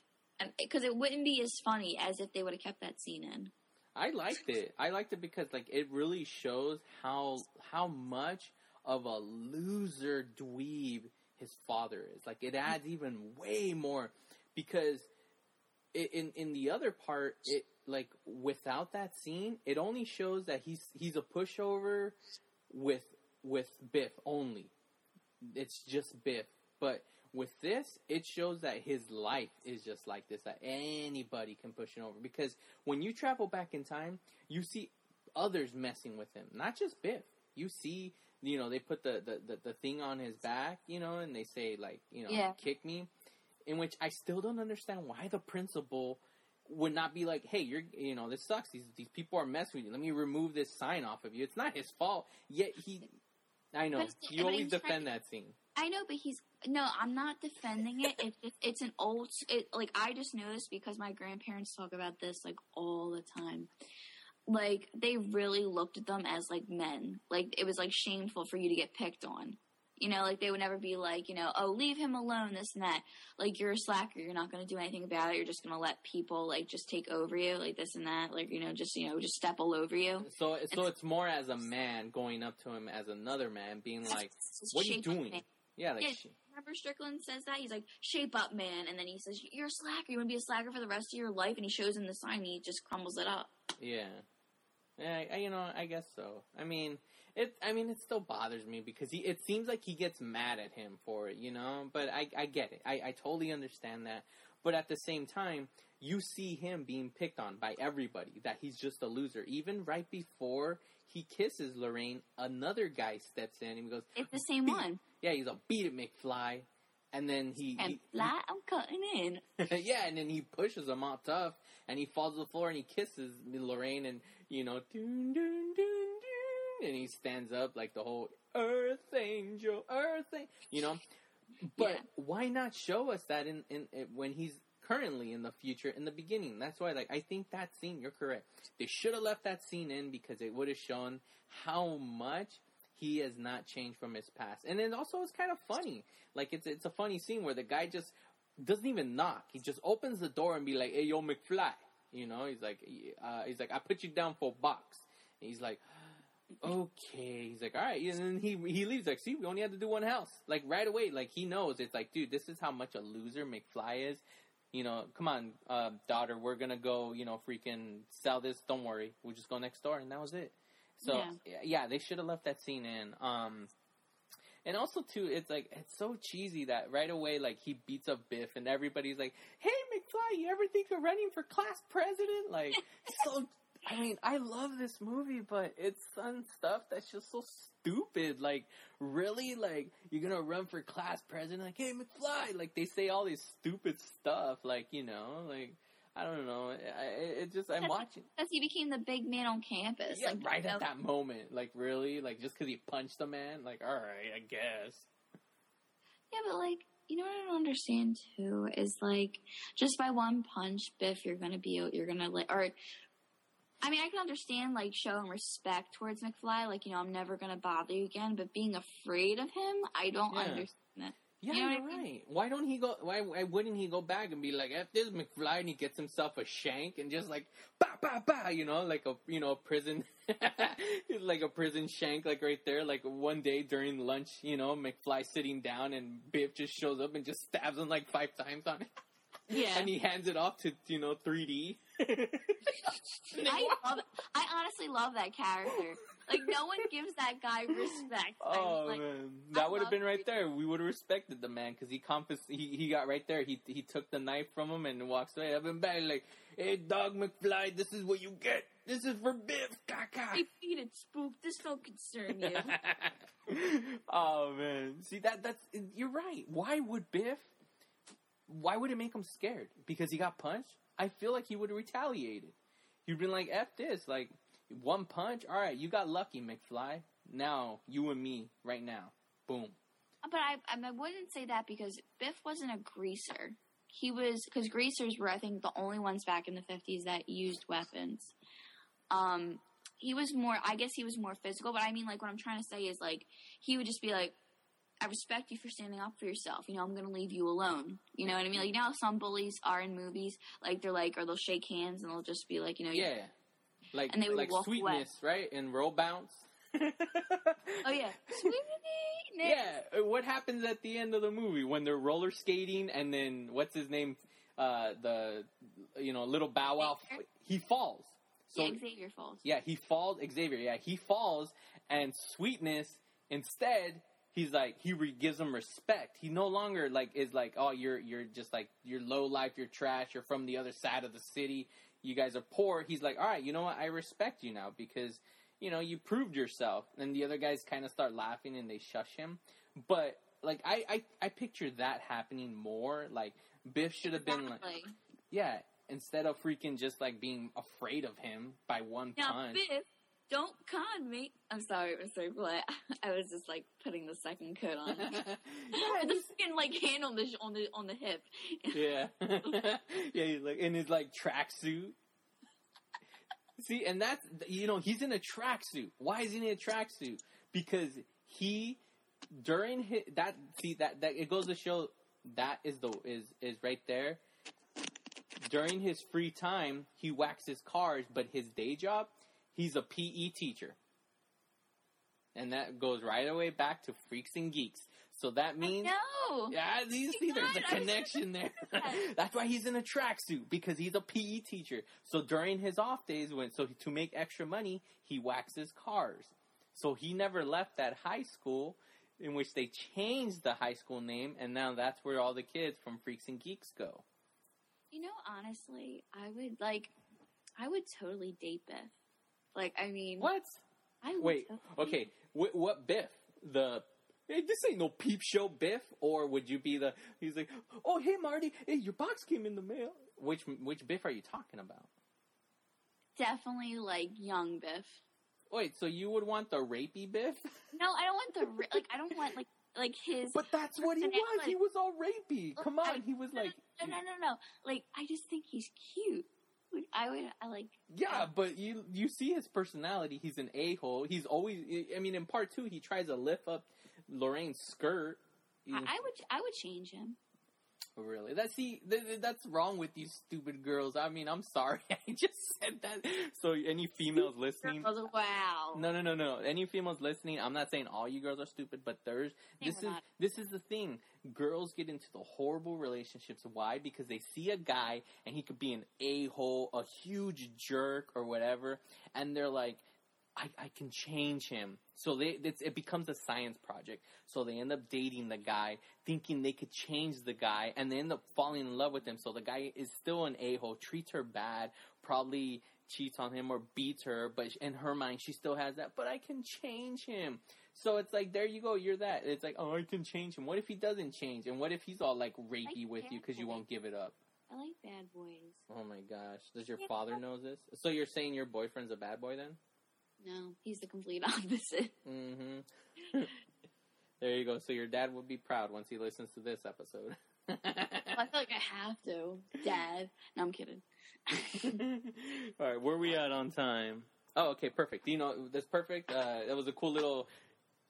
because it wouldn't be as funny as if they would have kept that scene in. I liked it. I liked it because like it really shows how how much of a loser dweeb his father is. Like it adds even way more because in in the other part, it like without that scene, it only shows that he's he's a pushover with with Biff only. It's just Biff, but with this, it shows that his life is just like this. That anybody can push him over. Because when you travel back in time, you see others messing with him, not just Biff. You see, you know, they put the the, the, the thing on his back, you know, and they say like, you know, Yeah. kick me. In which I still don't understand why the principal would not be like, hey, you're, you know, this sucks. These these people are messing with you. Let me remove this sign off of you. It's not his fault. Yet he, I know you always defend to- that scene. I know, but he's no. I'm not defending it. It's just, it's an old. It like I just noticed because my grandparents talk about this like all the time. Like they really looked at them as like men. Like it was like shameful for you to get picked on. You know, like they would never be like, you know, oh, leave him alone, this and that. Like you're a slacker, you're not going to do anything about it. You're just going to let people like just take over you, like this and that. Like you know, just you know, just step all over you. So, so it's more as a man going up to him as another man, being like, "What are you doing?" Yeah, like, Yeah, remember Strickland says that he's like shape up, man, and then he says you're a slacker. You want to be a slacker for the rest of your life, and he shows him the sign. And he just crumbles it up. yeah, yeah. I, you know, I guess so. I mean, it. I mean, it still bothers me because he. It seems like he gets mad at him for it, you know. But I, I get it. I, I totally understand that. But at the same time, you see him being picked on by everybody. That he's just a loser. Even right before he kisses Lorraine, another guy steps in and he goes, It's the same one. "Yeah, he's a beat it, McFly." And then he, And he fly, I'm cutting in. yeah, and then he pushes him off tough, and he falls to the floor, and he kisses Lorraine, and you know, dun, dun, dun, and he stands up like the whole Earth Angel, Earth, Angel, you know. But Yeah. why not show us that in, in, in when he's currently in the future, in the beginning? That's why, like, I think that scene. You're correct. They should have left that scene in because it would have shown how much he has not changed from his past. And then also it's kind of funny. Like it's it's a funny scene where the guy just doesn't even knock. He just opens the door and be like, "Hey, yo, McFly." You know, he's like, uh, he's like, "I put you down for a box." And he's like, "Okay." He's like, "All right." And then he he leaves. Like, see, we only had to do one house. Like right away. Like he knows. It's like, dude, this is how much a loser McFly is. you know, come on, uh, daughter, we're gonna go, you know, freaking sell this. Don't worry, we'll just go next door, and that was it. So Yeah. yeah, yeah they should have left that scene in. Um, and also too, it's like it's so cheesy that right away, like he beats up Biff, and everybody's like, "Hey, McFly, you ever think of running for class president?" Like, so. I mean, I love this movie, but it's some stuff that's just so stupid. Like, really, like you're gonna run for class president? Like, hey, McFly! Like they say all this stupid stuff. Like, you know, like I don't know. It it just I'm watching. Because he became the big man on campus. Yeah, like, right at that moment. Like, really? Like, just because he punched a man? Like, all right, I guess. Yeah, but like, you know what I don't understand too is like, just by one punch, Biff, you're gonna be, you're gonna like, or, I mean, I can understand like showing respect towards McFly, like you know, I'm never gonna bother you again, but being afraid of him, I don't Yeah. understand that. Yeah, You know you're I mean? right. Why don't he go? Why, why wouldn't he go back and be like, "F this McFly," and he gets himself a shank and just like, "Ba ba ba," you know, like a you know a prison, like a prison shank, like right there. Like one day during lunch, you know, McFly sitting down and Biff just shows up and just stabs him like five times on it, Yeah, and he hands it off to you know 3D. I love, I honestly love that character. Like no one gives that guy respect. Oh like, man, that would have been right there. We would have respected the man because he confis- he he got right there. He he took the knife from him and walks away. I've been back like, hey, dog McFly, this is what you get. This is for Biff. Caca. I feed it, spook. This don't concern you. oh man, see that that's you're right. Why would Biff? Why would it make him scared? Because he got punched. I feel like he would have retaliated. He'd been like, "F this!" Like one punch. All right, you got lucky, McFly. Now you and me, right now. Boom. But I, I wouldn't say that because Biff wasn't a greaser. He was because greasers were, I think, the only ones back in the fifties that used weapons. Um, he was more. I guess he was more physical. But I mean, like, what I'm trying to say is, like, he would just be like, "I respect you for standing up for yourself. You know, I'm gonna leave you alone. You know what I mean? Like, you know some bullies are in movies, like they're like, or they'll shake hands and they'll just be like, you know, Yeah. Like And they would like walk away. sweetness, right? And roll bounce. oh yeah, sweetie, Yeah, uh, what happens at the end of the movie when they're roller skating and then what's his name? Uh, the you know little Bow Wow, he falls. So yeah, Xavier falls. yeah, he falls. Xavier, yeah, he falls, and sweetness instead. He's like he re- gives them respect. He no longer like is like oh you're you're just like you're low life, you're trash, you're from the other side of the city. You guys are poor. He's like all right, you know what? I respect you now because you know you proved yourself. And the other guys kind of start laughing and they shush him. But like I I I picture that happening more. Like Biff should have been like yeah instead of freaking just like being afraid of him by one Now, punch. Biff, don't con me. I'm sorry, Mr. Clay. I was just like putting the second coat on. yeah, the skin like hand on the sh- on the on the hip. yeah, yeah. He's like in his like tracksuit. See, and that's you know he's in a tracksuit. Why is he in a tracksuit? Because he during his, that see that that it goes to show that is the is is right there. During his free time, he waxes cars, but his day job, he's a PE teacher. And that goes right away back to freaks and geeks. So that means No. yeah, you see, there's a God, I was connection there. That's why he's in a tracksuit because he's a PE teacher. So during his off days, when so to make extra money, he waxes cars. So he never left that high school, in which they changed the high school name, and now that's where all the kids from Freaks and Geeks go. You know, honestly, I would like, I would totally date Biff. Like, I mean, What? I Wait, okay. Wh- what Biff? The hey, this ain't no peep show Biff, or would you be the? He's like, oh hey Marty, hey your box came in the mail. Which which Biff are you talking about? definitely like young Biff. Wait, so you would want the rapey Biff? No, I don't want the like. I don't want like like his. But that's what he was. like- He was all rapey. Come I- on, he was like, no, no, no, no. Like, I just think he's cute. I would, I like. yeah, but you you see his personality. He's an a hole. He's always. I mean, in part two, he tries to lift up Lorraine's skirt. I, I would, I would change him. Really? That's see, th- th- that's wrong with you stupid girls. I mean, I'm sorry, I just said that. So any females listening, Girls, wow. no, no, no, no. Any females listening, I'm not saying all you girls are stupid, but there's Yeah, this is not. this is the thing. Girls get into the horrible relationships. Why? Because they see a guy and he could be an a hole, a huge jerk, or whatever, and they're like, I, I can change him. So they it's, it becomes a science project. So they end up dating the guy, thinking they could change the guy, and they end up falling in love with him. So the guy is still an a hole, treats her bad, probably cheats on him or beats her, but in her mind she still has that. But I can change him. So it's like there you go, you're that. It's like oh I can change him. What if he doesn't change? And what if he's all like rapey with you because you won't give it up? I like bad boys. Oh my gosh, does your Yeah. father know this? So you're saying your boyfriend's a bad boy then? No, he's the complete opposite. Mm-hmm. there you go. So your dad would be proud once he listens to this episode. Well, I feel like I have to. Dad. No, I'm kidding. All right, where we at on time? Oh, okay, perfect. You know, that's perfect. Uh, that was a cool little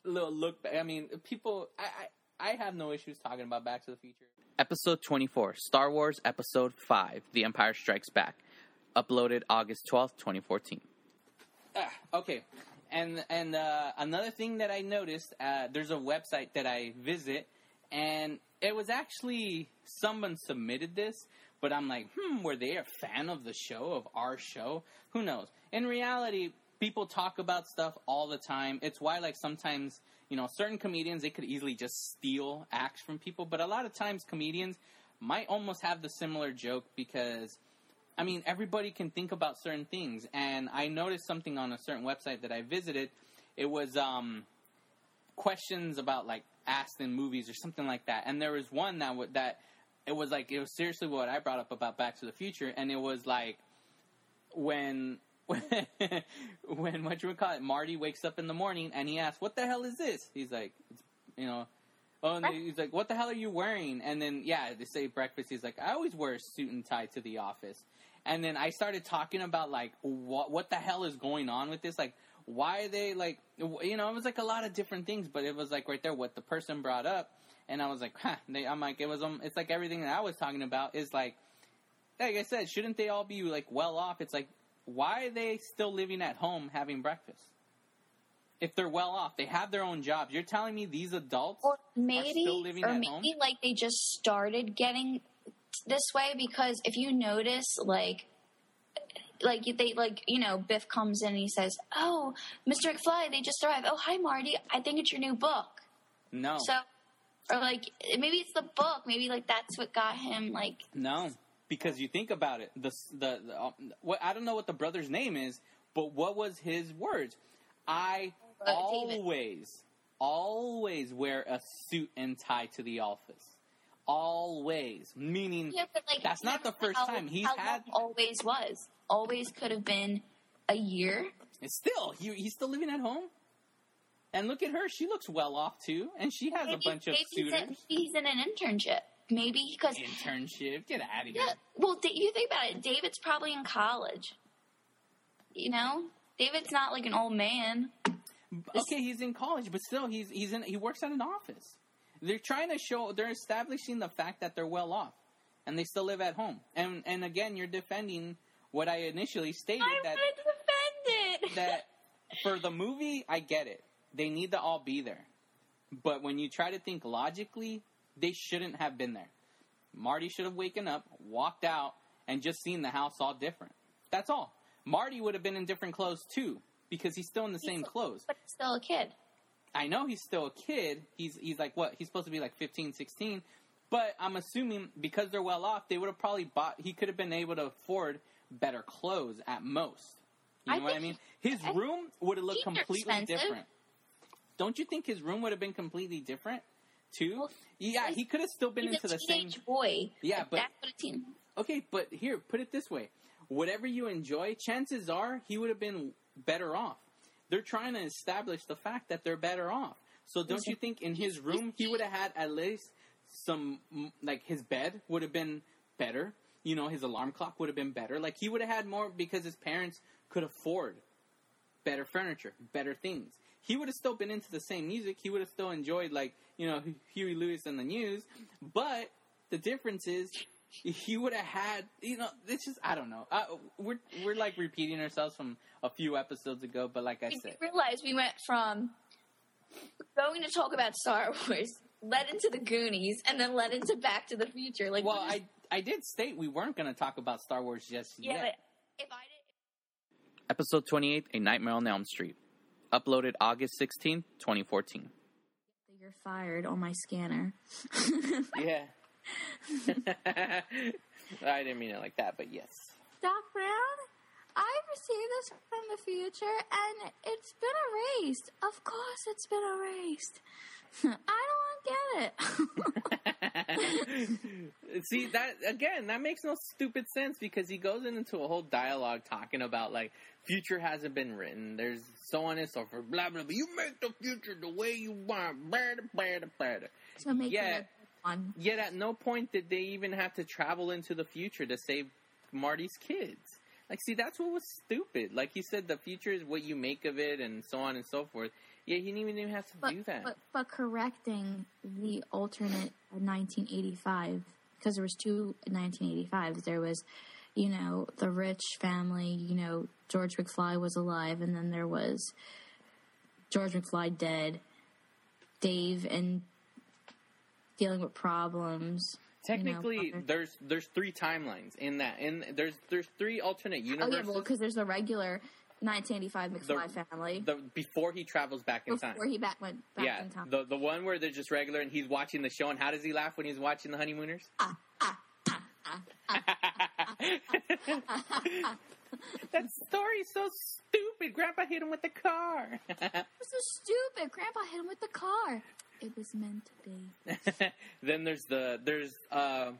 little look. Back. I mean, people. I, I I have no issues talking about Back to the Future. Episode twenty four, Star Wars Episode five, The Empire Strikes Back, uploaded August twelfth, twenty fourteen. Ah, okay. And and uh, another thing that I noticed, uh, there's a website that I visit, and it was actually someone submitted this, but I'm like, hmm, were they a fan of the show of our show? Who knows? In reality, people talk about stuff all the time. It's why like sometimes you know certain comedians they could easily just steal acts from people, but a lot of times comedians might almost have the similar joke because I mean, everybody can think about certain things, and I noticed something on a certain website that I visited. It was um, questions about like asked in movies or something like that, and there was one that w- that it was like it was seriously what I brought up about Back to the Future, and it was like when. when what you would call it, Marty wakes up in the morning and he asks, "What the hell is this?" He's like, it's, you know, oh, and he's like, "What the hell are you wearing?" And then yeah, they say breakfast. He's like, "I always wear a suit and tie to the office." And then I started talking about like what what the hell is going on with this, like why are they like you know it was like a lot of different things, but it was like right there what the person brought up, and I was like, huh. They, I'm like it was um, it's like everything that I was talking about is like like I said, shouldn't they all be like well off? It's like why are they still living at home having breakfast? If they're well off, they have their own jobs. You're telling me these adults Or maybe, still living or at maybe home? like they just started getting this way because if you notice, like, like they like you know Biff comes in and he says, "Oh, Mr. McFly, they just arrived. Oh, hi Marty. I think it's your new book." no, So, or like maybe it's the book. Maybe like that's what got him like. No, because you think about it. The the, the um, what I don't know what the brother's name is, but what was his words? I Uh, always, always wear a suit and tie to the office. Always, meaning Yeah, like That's not the first how- time. He's had- always was. Always could have been a year. it's still he, he's still living at home. And look at her; she looks well off too, and she has a bunch of maybe he's in- suitors. He's in an internship. Maybe because Internship, get out of here. Yeah. Well, you think about it. David's probably in college. You know, David's not like an old man. Okay, he's in college, but still, he's he's in. He works at an office. They're trying to show. They're establishing the fact that they're well off, and they still live at home. And and again, you're defending what I initially stated I'm that it. that for the movie, I get it. They need to all be there, but when you try to think logically, they shouldn't have been there. Marty should have waken up, walked out, and just seen the house all different. That's all. Marty would have been in different clothes too, because he's still in the same He's- clothes. but still a kid. I know he's still a kid. He's he's like what? He's supposed to be like 15, 16. But I'm assuming because they're well off, they would have probably bought. He could have been able to afford better clothes at most. You I know what I mean? His I- room would have looked completely expensive. different. Don't you think his room would have been completely different too? Well, yeah, he could have still been into the same. boy. Yeah, but that's what a teen. Okay, but here, put it this way: whatever you enjoy, chances are he would have been better off. They're trying to establish the fact that they're better off. So don't you think in his room he would have had at least some like his bed would have been better? You know, his alarm clock would have been better. Like he would have had more because his parents could afford better furniture, better things. He would have still been into the same music. He would have still enjoyed like you know Huey Lewis and the News, but the difference is he would have had you know it's just i don't know uh, we're we're like repeating ourselves from a few episodes ago but like i You said realize we went from going to talk about Star Wars, led into the Goonies, and then led into Back to the Future. Like, well i i did state we weren't going to talk about star wars just yeah, yet but if I did. episode 28 a nightmare on elm street uploaded august 16 2014 You're fired on my scanner. yeah i didn't mean it like that but yes Doc Brown, I received this from the future and it's been erased. Of course it's been erased. I don't get it. See that again? That makes no stupid sense because he goes into a whole dialogue talking about like future hasn't been written. There's so on and so forth. Blah blah. blah. You make the future the way you want. Blah blah blah so make fun. Yet at no point did they even have to travel into the future to save Marty's kids. Like, see, that's what was stupid. Like he said, the future is what you make of it, and so on and so forth. Yeah, he didn't even even have to But, do that. but but correcting the alternate 1985 because there was two 1985s. There was, you know, the rich family. You know, George McFly was alive, and then there was George McFly dead. Dave and dealing with problems. Technically, there's there's three timelines in that, and there's there's three alternate universes. oh yeah, well, because there's the regular 1985 McFly family the before he travels back in before time. Before he back went back yeah, in time. the the one where they're just regular and he's watching the show, and how does he laugh when he's watching the honeymooners? that story's so stupid. Grandpa hit him with the car. This is stupid. Grandpa hit him with the car. It was meant to be. then there's the there's uh,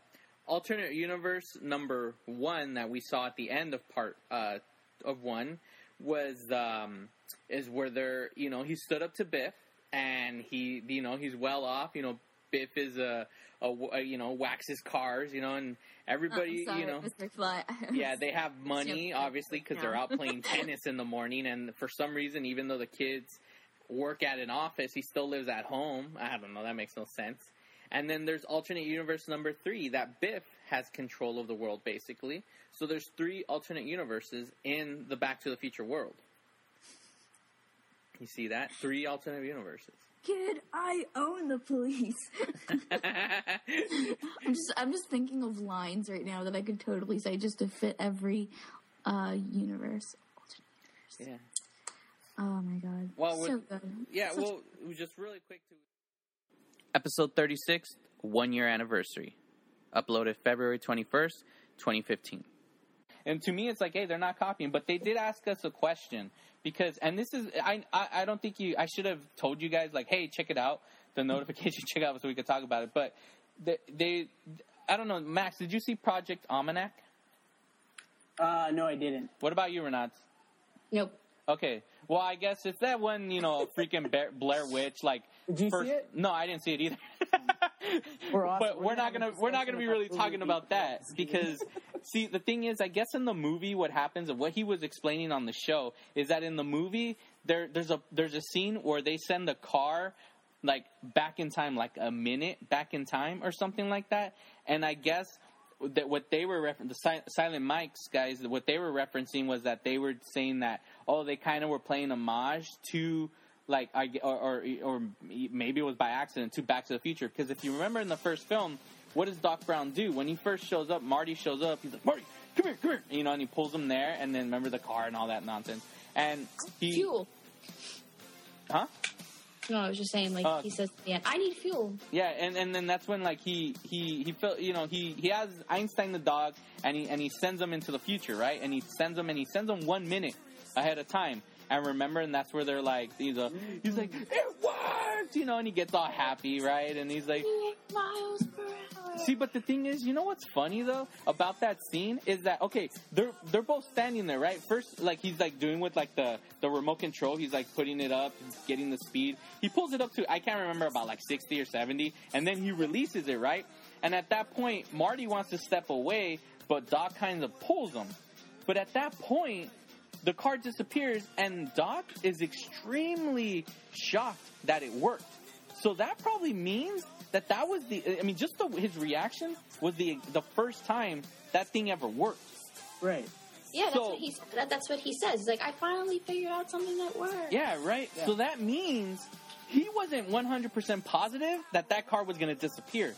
alternate universe number one that we saw at the end of part uh, of one was um, is where they're you know he stood up to Biff and he you know he's well off you know Biff is a, a, a you know waxes cars you know and everybody Oh, sorry, you know yeah, they have money, obviously, because they're out playing tennis in the morning. And for some reason, even though the kids work at an office, he still lives at home. I don't know. That makes no sense. And then there's alternate universe number three that Biff has control of the world, basically. So there's three alternate universes in the Back to the Future world. You see that? Three alternate universes. Kid, I own the police. I'm just I'm just thinking of lines right now that I could totally say just to fit every uh universe. yeah. Oh my god. Well, so with- good. Yeah, Such- well, it was just really quick to. Episode 36, one year anniversary. Uploaded February 21st, 2015. And to me, it's like, hey, they're not copying, but they did ask us a question because, and this is, I, I, I don't think you, I should have told you guys, like, hey, check it out, the notification, check out so we could talk about it. But they, they, I don't know, Max, did you see Project Almanac? Uh, no, I didn't. What about you, Renat? Nope. Okay. Well, I guess it's that one, you know, freaking Bear, Blair Witch. Like, Did you first- see it? No, I didn't see it either. We're off- but we're we're not gonna we're not gonna be really talking about that because see the thing is I guess in the movie what happens and what he was explaining on the show is that in the movie there there's a there's a scene where they send the car like back in time like a minute back in time or something like that and I guess that what they were refer- the si- silent mics guys what they were referencing was that they were saying that oh they kind of were playing homage to like I or, or or maybe it was by accident to Back to the Future because if you remember in the first film, what does Doc Brown do when he first shows up? Marty shows up. He's like Marty, come here, come here, you know, and he pulls him there, and then remember the car and all that nonsense. And he, Fuel. huh? No, I was just saying, like Uh, he says, "Yeah, I need fuel." Yeah, and, and then that's when like he he he felt you know he he has Einstein the dog and he and he sends him into the future right and he sends him and he sends him one minute ahead of time and remember and that's where they're like he's a he's like it worked you know and he gets all happy right and he's like Miles per. See, but the thing is, you know what's funny though about that scene is that okay, they're they're both standing there, right? First, like he's like doing with like the the remote control, he's like putting it up, getting the speed. He pulls it up to I can't remember about like sixty or seventy, and then he releases it, right? And at that point, Marty wants to step away, but Doc kind of pulls him. But at that point, the car disappears, and Doc is extremely shocked that it worked. So that probably means that that was the. I mean, just the, his reaction was the the first time that thing ever worked. Right. Yeah, that's So- what he that, that's what he says. He's like, I finally figured out something that works. Yeah, right. So that means he wasn't 100% positive that that car was going to disappear.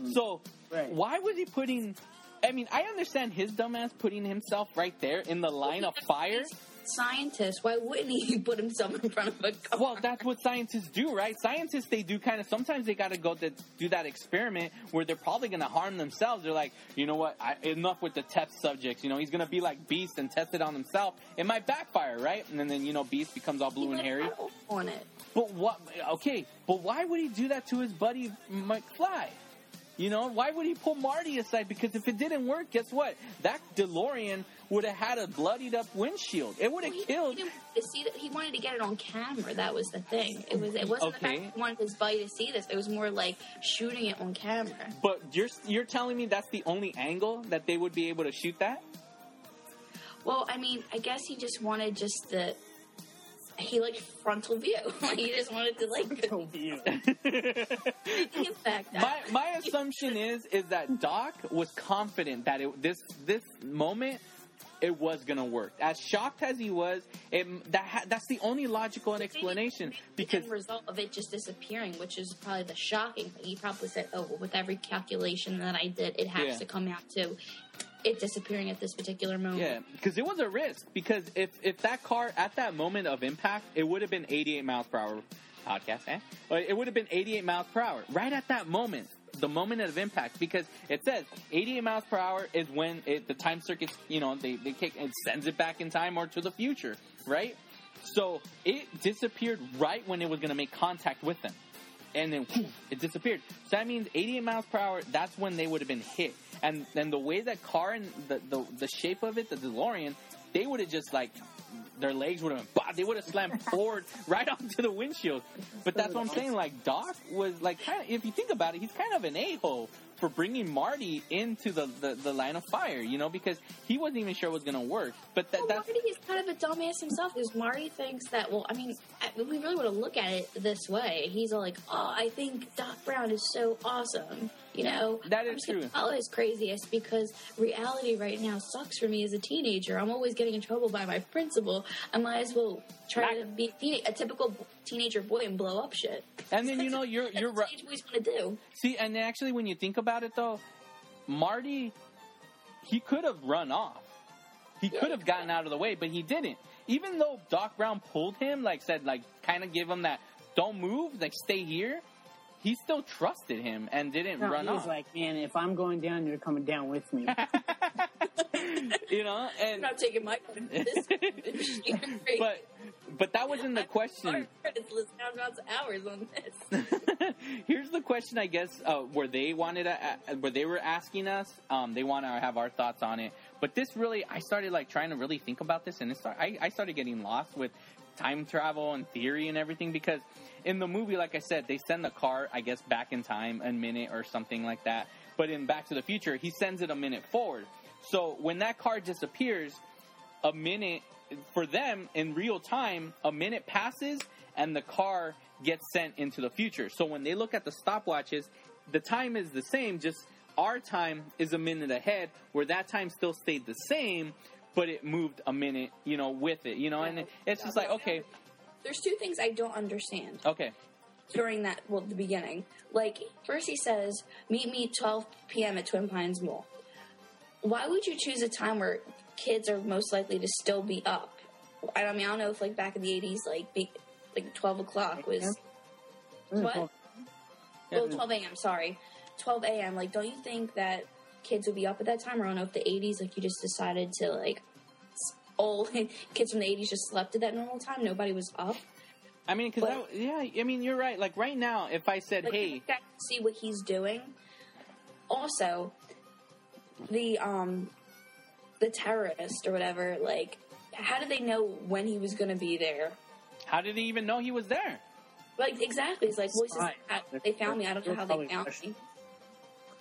Mm. So Right. why was he putting? I mean, I understand his dumbass putting himself right there in the line of fire. Scientist, why wouldn't he put himself in front of a car? Well, that's what scientists do, right? Scientists they do kind of sometimes they got to go to do that experiment where they're probably going to harm themselves. They're like, you know what? I, enough with the test subjects. You know, he's going to be like Beast and test it on himself. It might backfire, right? And then, then you know, Beast becomes all blue and hairy. on it. But what? Okay, but why would he do that to his buddy McFly? You know, why would he pull Marty aside? Because if it didn't work, guess what? That DeLorean would have had a bloodied up windshield. It would have Well, he, killed. He, didn't to see that. he wanted to get it on camera. That was the thing. It was. It wasn't the fact that he wanted his buddy to see this. It was more like shooting it on camera. But you're you're telling me that's the only angle that they would be able to shoot that? Well, I mean, I guess he just wanted just the. He liked frontal view. Like, he just wanted to like So view. the. My my assumption is is that Doc was confident that it, this this moment it was gonna work. As shocked as he was, it, that ha, that's the only logical explanation the because end result of it just disappearing, which is probably the shocking thing. He probably said, "Oh, well, with every calculation that I did, it has Yeah. to come out to it disappearing at this particular moment." Yeah, because it was a risk. Because if if that car at that moment of impact, it would have been 88 miles per hour. Podcast, eh? It would have been 88 miles per hour right at that moment, the moment of impact. Because it says 88 miles per hour is when it, the time circuits, you know, they they kick it sends it back in time or to the future, right? So it disappeared right when it was going to make contact with them and then it disappeared. So that means 88 miles per hour. That's when they would have been hit. And then the way that car and the the, the shape of it, the DeLorean, they would have just like their legs would have been, they would have slammed forward right onto the windshield. But that's what I'm saying. Like Doc was like, kind of, if you think about it, he's kind of an a hole for bringing Marty into the, the, the line of fire. You know, because he wasn't even sure it was gonna work. But that, Well, that's Marty is kind of a dumbass himself because Marty thinks that, well, I mean, we really want to look at it this way. He's all like, oh, I think Doc Brown is so awesome. You know, That is I'm just gonna true. Follow his craziest because reality right now sucks for me as a teenager. I'm always getting in trouble by my principal. I might as well try to be a typical teenager boy and blow up shit. and then you know you're you're right. teenage boys want to do. See, and actually, when you think about it, though, Marty, he could have run off. He could have gotten out of the way, but he didn't. Even though Doc Brown pulled him, like said, like kind of give him that "don't move," like stay here. He still trusted him and didn't No, run he was off. like, man, if I'm going down, you're coming down with me. you know, and I'm and not taking my this. but but that wasn't the question. Let's count hours on this. Here's the question, I guess, uh, where they wanted to, uh, where they were asking us. Um, they want to have our thoughts on it. But this really, I started like trying to really think about this, and it start, I, I started getting lost with time travel and theory and everything because in the movie, like I said, they send the car, I guess, back in time a minute or something like that. But in Back to the Future, he sends it a minute forward. So when that car disappears, a minute for them in real time, a minute passes and the car gets sent into the future. So when they look at the stopwatches, the time is the same, just our time is a minute ahead, where that time still stayed the same, but it moved a minute, you know, with it, you know, and it's just like, okay, There's two things I don't understand okay, during that, well, the beginning. Like, first he says, meet me 12 p.m. at Twin Pines Mall. Why would you choose a time where kids are most likely to still be up? I mean, I don't know if, like, back in the 80s, like, be, like 12 o'clock was. Mm, what? Well, 12 a.m., sorry. 12 a.m. Like, don't you think that kids would be up at that time? Or I don't know if the 80s, like, you just decided to, like, all kids from the 80s just slept at that normal time? Nobody was up? I mean, because yeah, I mean, you're right. Like right now, if I said, Like, hey, see what he's doing. Also, the um, the terrorist or whatever. Like, how did they know when he was going to be there? how did he even know he was there? Like, exactly. It's like, well, it's Right. uh, they found me. I don't know how they found me.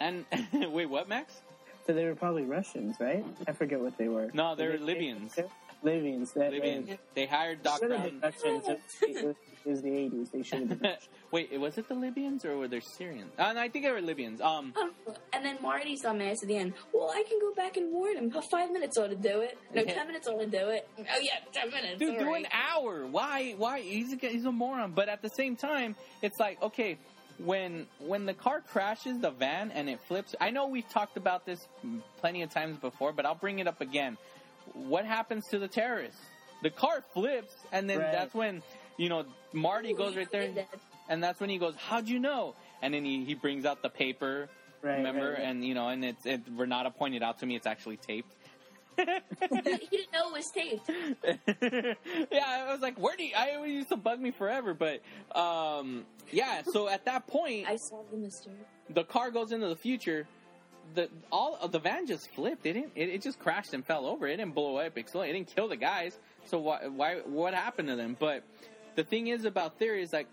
And wait, what, Max? So they were probably Russians, right? I forget what they were. No, they're Were they- Libyans. Libyans. That Libyans. They hired Doc Should have been Brown. Russians. It was, it was the 80s. They should have been. Wait, was it the Libyans or were they Syrians? Uh, no, I think they were Libyans. Um, And then Marty's dumbass at the end. Well, I can go back and warn him. Five minutes ought to do it. No, Yeah. ten minutes ought to do it. Oh yeah, ten minutes. dude, all do right. an hour. Why? Why? He's a, he's a moron. But at the same time, it's like okay, when when the car crashes the van and it flips. I know we've talked about this plenty of times before, but I'll bring it up again. What happens to the terrorists? The car flips, and then Right. that's when you know Marty Ooh, goes right there, did and that's when he goes, "How'd you know?" And then he, he brings out the paper. Right, remember? right, right. And you know, and it's it, Renata pointed out to me it's actually taped. He didn't know it was taped. yeah, I was like, where do you, I used to bug me forever, but um, yeah. So at that point, I solved the mystery. the car goes into the future. The all the van just flipped. It didn't. It, it just crashed and fell over. It didn't blow up, explode. It didn't kill the guys. So why? Why? What happened to them? But the thing is about theory is like,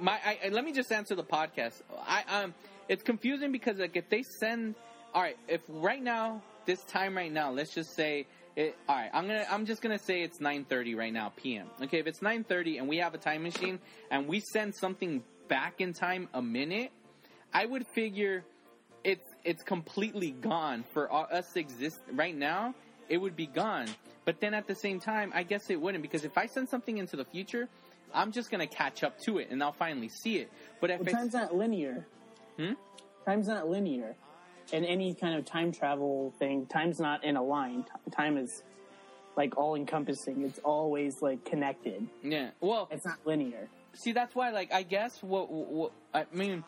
my. I, I- let me just answer the podcast. I um, it's confusing because like if they send, all right, if right now this time right now, let's just say. It, all right, I'm gonna. I'm just gonna say it's 9:30 right now p.m. Okay, if it's 9:30 and we have a time machine and we send something back in time a minute, I would figure it's it's completely gone for us to exist right now. It would be gone, but then at the same time, I guess it wouldn't because if I send something into the future, I'm just gonna catch up to it and I'll finally see it. But if Well, it's time's not linear. Hmm? Time's not linear. In any kind of time travel thing, time's not in a line. Time is like all encompassing. It's always like connected. yeah, well, It's not linear. see that's why like i guess what, what i mean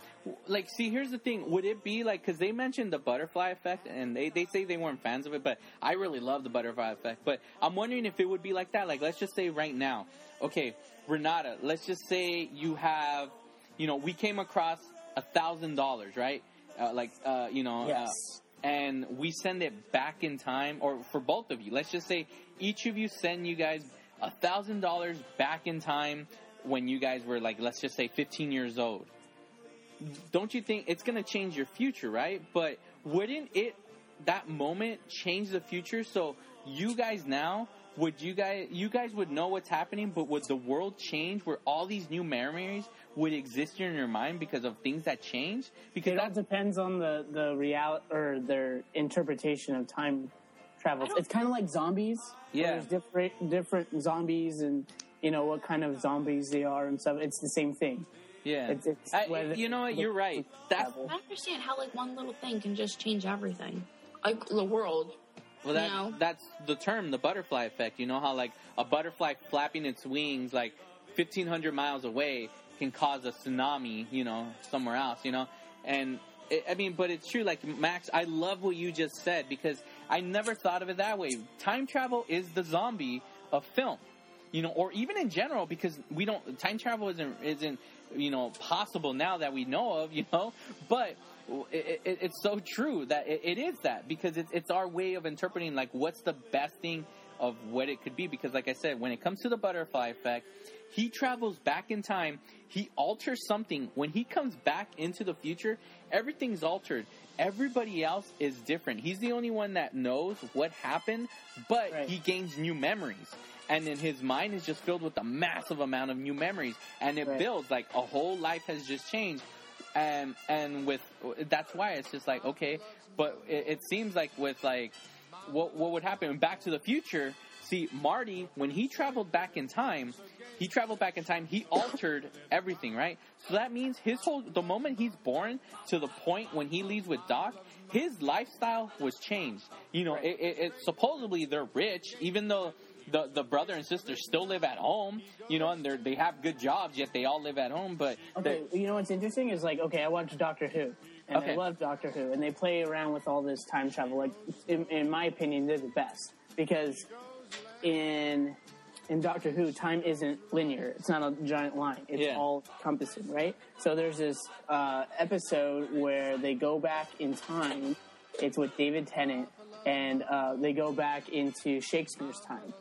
like see here's the thing would it be like because they mentioned the butterfly effect and they, they say they weren't fans of it but i really love the butterfly effect but i'm wondering if it would be like that like let's just say right now okay renata let's just say you have you know we came across a thousand dollars right uh, like uh, you know Yes. uh, and we send it back in time, or for both of you, let's just say each of you send you guys a thousand dollars back in time when you guys were like, let's just say 15 years old. Don't you think it's to change your future, right? But wouldn't it, that moment, change the future? So you guys now, would you guys, you guys would know what's happening, but would the world change where all these new memories would exist in your mind because of things that change? Because It all depends on the the real or their interpretation of time travel. It's kind of like zombies. Yeah. There's different different zombies and you know what kind of zombies they are and stuff. It's the same thing. Yeah, It's- it's I- whether- you know what? You're right. That's. I understand how like one little thing can just change everything, like the world. Well, that, that's the term, the butterfly effect. You know how like a butterfly flapping its wings like 1,500 miles away can cause a tsunami. You know, somewhere else. You know, and it, I mean, but it's true. Like Max, I love what you just said because I never thought of it that way. Time travel is the zombie of film. you know, or even in general, because we don't time travel isn't isn't you know possible now that we know of, you know, but. It, it, it's so true that it, is that because it's, it's our way of interpreting like what's the best thing of what it could be. Because like I said when it comes to the butterfly effect he travels back in time. He alters something. When he comes back into the future everything's altered. Everybody else is different. He's the only one that knows what happened but Right. he gains new memories. And then his mind is just filled with a massive amount of new memories. And it Right. builds like a whole life has just changed and and with that's why it's just like okay but it, it seems like with like what what would happen back to the future see marty when he traveled back in time he traveled back in time he altered everything right? So that means his whole the moment he's born to the point when he leaves with doc his lifestyle was changed. You know it, it, it supposedly they're rich even though the, the brother and sister still live at home, you know, and they they have good jobs, yet they all live at home. But Okay, you know what's interesting is like, okay, I watch Doctor Who, and Okay. I love Doctor Who, and they play around with all this time travel. Like, in, in my opinion, they're the best because in in Doctor Who, time isn't linear. It's not a giant line. It's Yeah. all encompassing, right? So there's this uh, episode where they go back in time. It's with David Tennant, and uh, they go back into Shakespeare's time.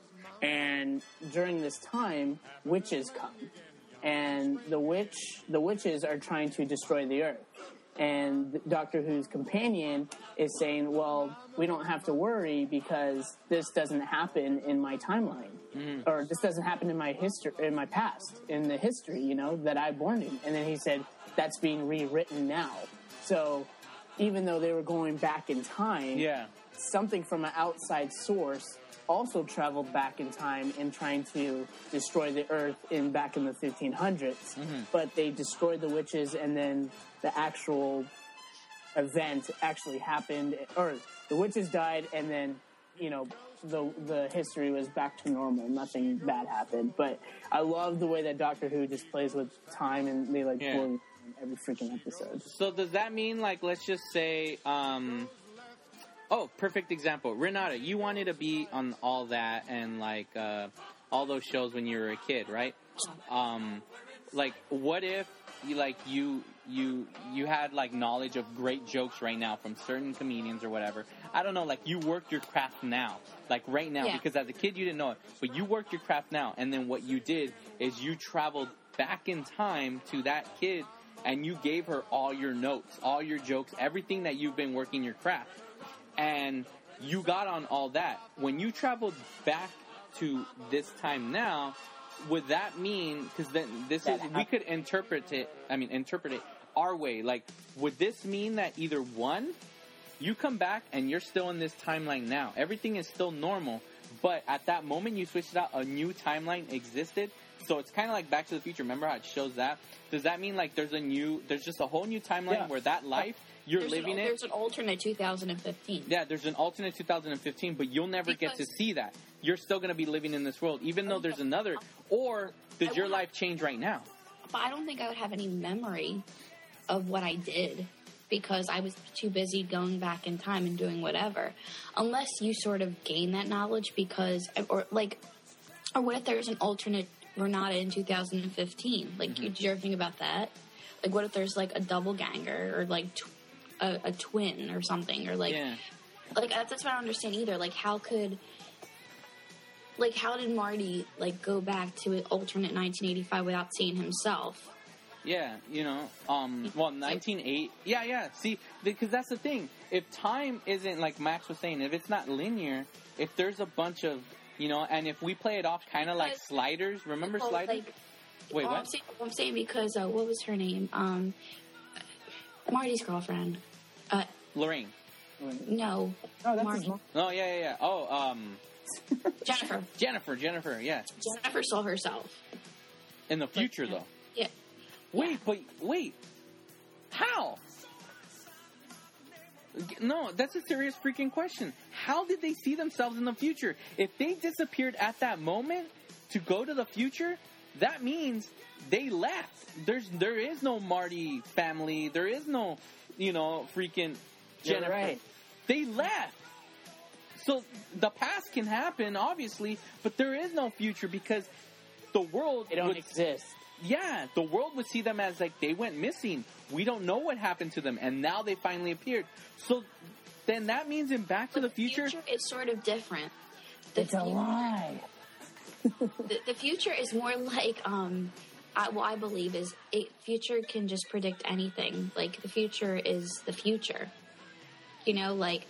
And during this time, witches come and the witch the witches are trying to destroy the earth and Doctor Who's companion is saying, "Well, we don't have to worry because this doesn't happen in my timeline, mm. or this doesn't happen in my history, in my past, in the history, you know, that I born in." And then he said, "That's being rewritten now." So, even though they were going back in time, Yeah. something from an outside source also traveled back in time and trying to destroy the earth in back in the 1500s but they destroyed the witches and then the actual event actually happened. Or the witches died and then you know the the history was back to normal. Nothing bad happened. But i love the way that doctor who just plays with time and they like Yeah. every freaking episode. So does that mean like let's just say um oh perfect example Renata you wanted to be on all that and like uh all those shows when you were a kid right um like what if you like you you you had like knowledge of great jokes right now from certain comedians or whatever I don't know like you worked your craft now like right now Yeah. because as a kid you didn't know it but you worked your craft now and then what you did is you traveled back in time to that kid and you gave her all your notes, all your jokes, everything that you've been working your craft. And you got on all that. When you traveled back to this time now, would that mean, because then this That is, we could interpret it, I mean, interpret it our way. Like, would this mean that either one, you come back and you're still in this timeline now. Everything is still normal, but at that moment you switched it out, a new timeline existed. So it's kind of like Back to the Future. Remember how it shows that? Does that mean like there's a new, there's just a whole new timeline Yeah. where that life you're There's living an, it? There's an alternate 2015. Yeah, there's an alternate 2015, but you'll never get to see that. You're still going to be living in this world, even though there's another. Or does your life change right now? But I don't think I would have any memory of what I did because I was too busy going back in time and doing whatever. Unless you sort of gain that knowledge because, or like, or what if there's an alternate Renata in 2015? Like, Mm-hmm. you, did you ever think about that? Like, what if there's like a double ganger or like tw- a, a twin or something or like, yeah. like that's that's what I don't understand either. Like, how could like how did Marty like go back to an alternate 1985 without seeing himself? Yeah, you know, um, well, 198. Yeah, yeah. See, because that's the thing. If time isn't like Max was saying, if it's not linear, if there's a bunch of, you know, and if we play it off kind of like sliders, remember Well, sliders? Like, Wait, well, I'm what? saying, I'm saying because uh, what was her name? Um, Marty's girlfriend. Uh, Lorraine. oh no, that's Marty. his mom. Oh yeah, yeah, yeah. Oh, um, Jennifer. Jennifer, Jennifer. Yeah, Jennifer saw herself. in the future though. Yeah. Wait, but wait, how? No, that's a serious freaking question. How did they see themselves in the future? If they disappeared at that moment to go to the future, that means they left. There's there is no Marty family. There is no, you know, freaking You're Jennifer. right. They left. So the past can happen, obviously, but there is no future because the world They don't would exist. yeah, the world would see them as like they went missing. We don't know what happened to them, and now they finally appeared. So then that means in Back to But the Future, is sort of different. The, It's a lie. the, the future is more like um I, well, I believe is it, future can just predict anything. Like the future is the future. You know, like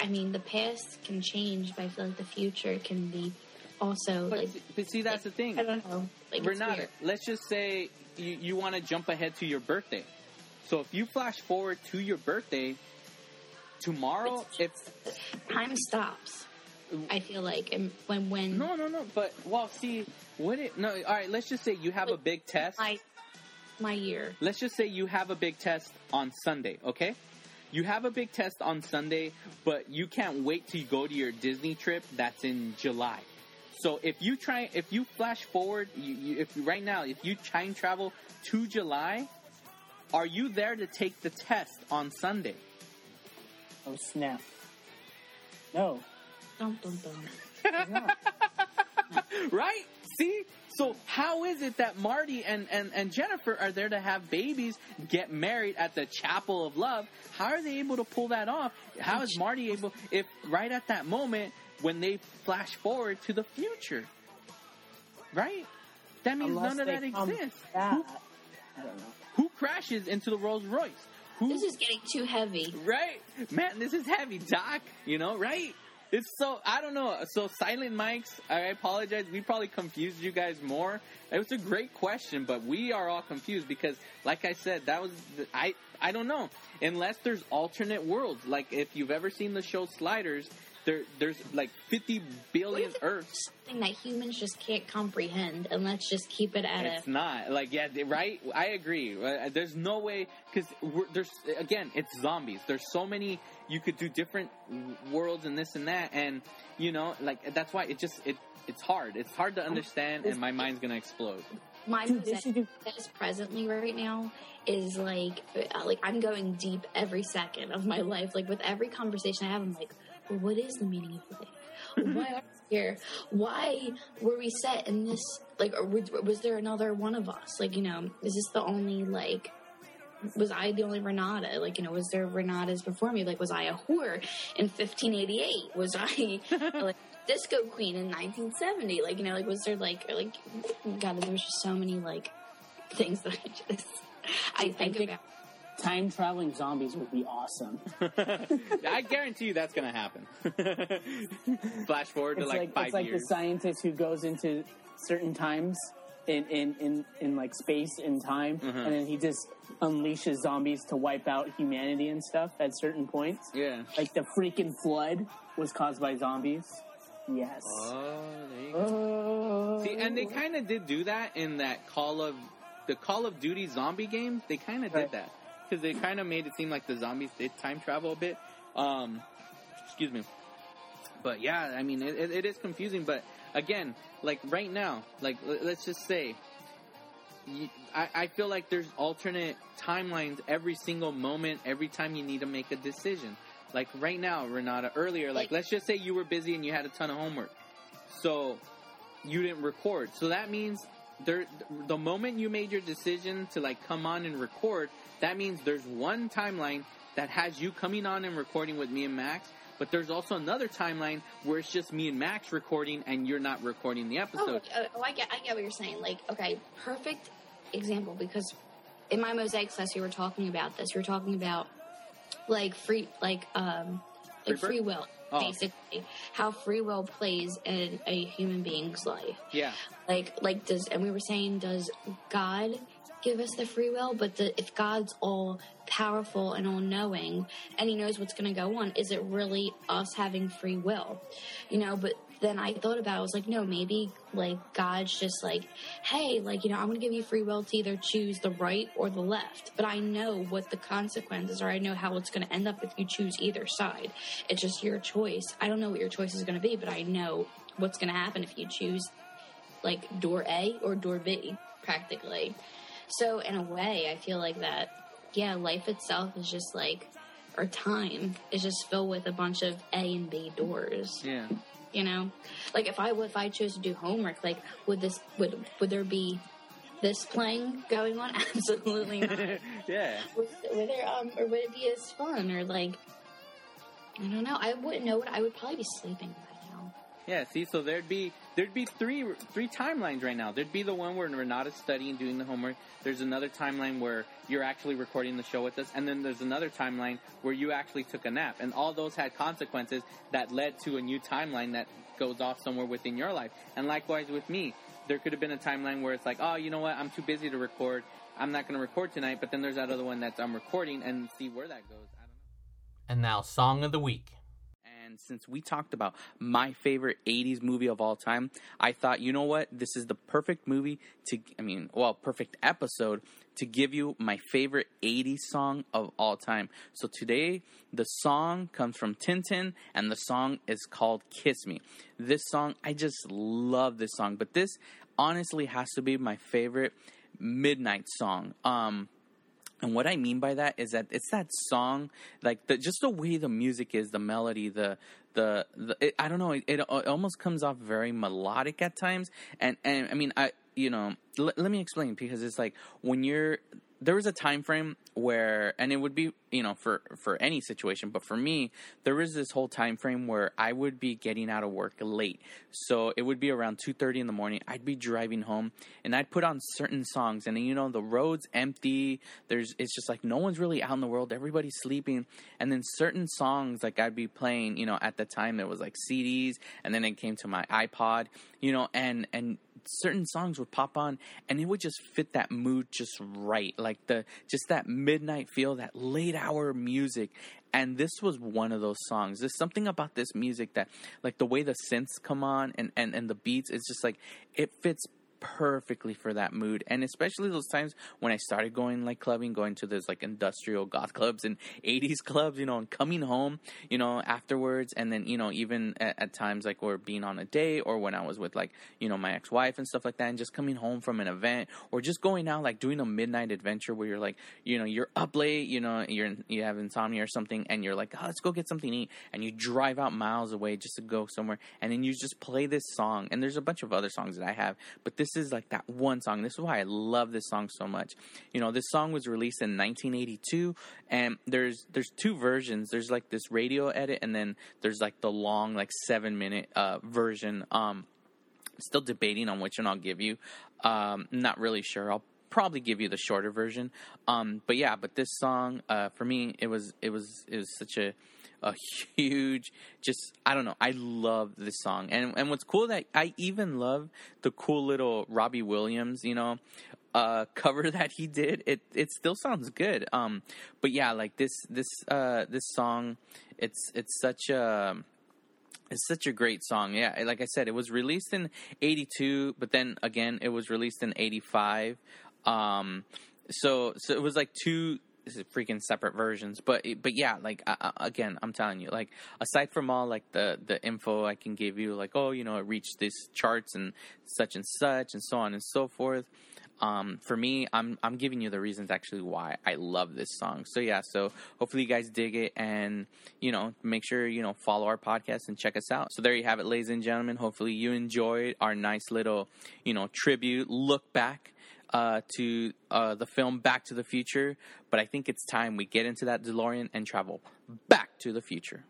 I mean, the past can change, but I feel like the future can be also but, like but see that's the thing. I don't know. Like it's Renata, let's just say you, you want to jump ahead to your birthday. So if you flash forward to your birthday tomorrow, if time stops. I feel like and when when no, no, no, but well, see, would it? No, all right. Let's just say you have a big test. my my year. let's just say you have a big test on Sunday, okay? You have a big test on Sunday, but you can't wait to go to your Disney trip that's in July. So if you try, if you flash forward, you, you, if right now, if you time travel to July, are you there to take the test on Sunday? Oh snap! No, Dun, dun, dun. right? See? So how is it that Marty and, and, and Jennifer are there to have babies, get married at the Chapel of Love? How are they able to pull that off? How is Marty able, if right at that moment, when they flash forward to the future? Right? That means unless none of that exists. back. I don't know. Who crashes into the Rolls Royce? Who This is getting too heavy. Right, man. This is heavy, Doc. You know, right? It's so I don't know. So silent mics. I apologize. We probably confused you guys more. It was a great question, but we are all confused because, like I said, that was the, I. I don't know unless there's alternate worlds. Like if you've ever seen the show Sliders, there there's like 50 billion Earths. Something that humans just can't comprehend, and let's just keep it at It's a. not like yeah, they- right. I agree. Uh, There's no way because there's again, it's zombies. There's so many you could do different worlds and this and that, and you know, like that's why it just it it's hard. It's hard to understand, and my mind's gonna explode. My Dude, they do- is presently right now is like uh, like I'm going deep every second of my life. Like with every conversation I have, I'm like, well, what is the meaning of life? Why are we here? Why were we set in this? Like, or was, was there another one of us? Like, you know, is this the only like? Was I the only Renata? Like, you know, was there Renatas before me? Like, was I a whore in 1588? Was I like disco queen in 1970? Like, you know, like was there like like God? There's just so many like things that I just I think think- about. Time traveling zombies would be awesome. I guarantee you that's gonna happen. Flash forward to It's like, like, five it's like years. the scientist who goes into certain times in in, in, in like space and time, Mm-hmm. and then he just unleashes zombies to wipe out humanity and stuff at certain points. yeah. Like the freaking flood was caused by zombies. Yes. Oh, there you go. Oh. See, and they kind of did do that in that Call of the Call of Duty zombie game. They kind of did that because they kind of made it seem like the zombies did time travel a bit. Um, excuse me. But yeah, I mean, it, it, it is confusing. But again, like right now, like l- let's just say, you, I, I feel like there's alternate timelines every single moment, every time you need to make a decision. Like right now, Renata, earlier, Like- let's just say you were busy and you had a ton of homework. So you didn't record. So that means there the moment you made your decision to like come on and record, that means there's one timeline that has you coming on and recording with me and Max, but there's also another timeline where it's just me and Max recording and you're not recording the Oh, episode. uh, oh, I get, I get what you're saying. Like, okay, perfect example because in my mosaic class we were talking about this. We were talking about like free, like um, like birth? free will, Oh. basically how free will plays in a human being's life. Yeah. like like does and we were saying does god give us the free will but the, if god's all powerful and all knowing and he knows what's going to go on is it really us having free will you know but then i thought about it, i was like no maybe like god's just like hey like you know i'm going to give you free will to either choose the right or the left but i know what the consequences are i know how it's going to end up if you choose either side it's just your choice i don't know what your choice is going to be but i know what's going to happen if you choose like door A or door B, practically. So in a way, I feel like that, yeah, life itself is just like, or time is just filled with a bunch of A and B doors. Yeah. You know, like if I if I chose to do homework, like would this would would there be this playing going on? Absolutely not. yeah. would, would there um or would it be as fun or like I don't know. I wouldn't know what I would probably be sleeping. Yeah, see, so there'd be there'd be three three timelines right now. There'd be the one where Renata's studying, doing the homework. There's another timeline where you're actually recording the show with us, and then there's another timeline where you actually took a nap. And all those had consequences that led to a new timeline that goes off somewhere within your life. And likewise with me, there could have been a timeline where it's like, oh, you know what, I'm too busy to record. I'm not going to record tonight. But then there's that other one that's I'm recording, and see where that goes. I don't know. And now, song of the week. And since we talked about my favorite 80s movie of all time, I thought, you know what? This is the perfect movie to, I mean, well, perfect episode to give you my favorite 80s song of all time. So today, the song comes from Tin Tin, and the song is called Kiss Me. This song, I just love this song, but this honestly has to be my favorite midnight song. Um, and what I mean by that is that it's that song, like the just the way the music is, the melody, the the, the it, I don't know, it, it almost comes off very melodic at times. And and I mean, I you know, l- let me explain because it's like when you're there was a time frame where and it would be you know for for any situation but for me there was this whole time frame where i would be getting out of work late. So it would be around 2.30 in the morning. I'd be driving home and i'd put on certain songs. And you know the road's empty. There's it's just like no one's really out in the world. Everybody's sleeping. And then certain songs like i'd be playing you know at the time there was like cds and then it came to my ipod you know and and certain songs would pop on and it would just fit that mood just right like the just that midnight feel that late hour music. And this was one of those songs. There's something about this music that like the way the synths come on and and, and the beats it's just like it fits perfectly for that mood. And especially those times when i started going like clubbing going to those like industrial goth clubs and 80s clubs you know and coming home you know afterwards. And then you know even at, at times like or being on a date or when i was with like you know my ex-wife and stuff like that and just coming home from an event or just going out like doing a midnight adventure where you're like you know you're up late you know you're you have insomnia or something and you're like oh, let's go get something to eat and you drive out miles away just to go somewhere and then you just play this song. And there's a bunch of other songs that i have but this is like that one song this is why i love this song so much you know this song was released in 1982 and there's there's two versions there's like this radio edit and then there's like the long like seven minute uh version um still debating on which one I'll give you. Um, not really sure. I'll probably give you the shorter version. Um, but yeah, but this song, uh, for me, it was it was it was such a a huge just I don't know. I love this song. And and what's cool that I even love the cool little Robbie Williams, you know, uh cover that he did. It it still sounds good. Um but yeah, like this this uh this song it's it's such a it's such a great song. Yeah, like I said, it was released in 82, but then again, it was released in 85. Um, so, so it was like two freaking separate versions. But, but yeah, like, uh, again, I'm telling you, like, aside from all, like, the, the info I can give you, like, oh, you know, it reached these charts and such and such and so on and so forth um, for me, I'm I'm giving you the reasons actually why I love this song. So yeah, so hopefully you guys dig it, and you know, make sure you know follow our podcast and check us out. So there you have it, ladies and gentlemen. Hopefully you enjoyed our nice little you know tribute look back. Uh, to uh, the film Back to the Future, but I think it's time we get into that DeLorean and travel back to the future.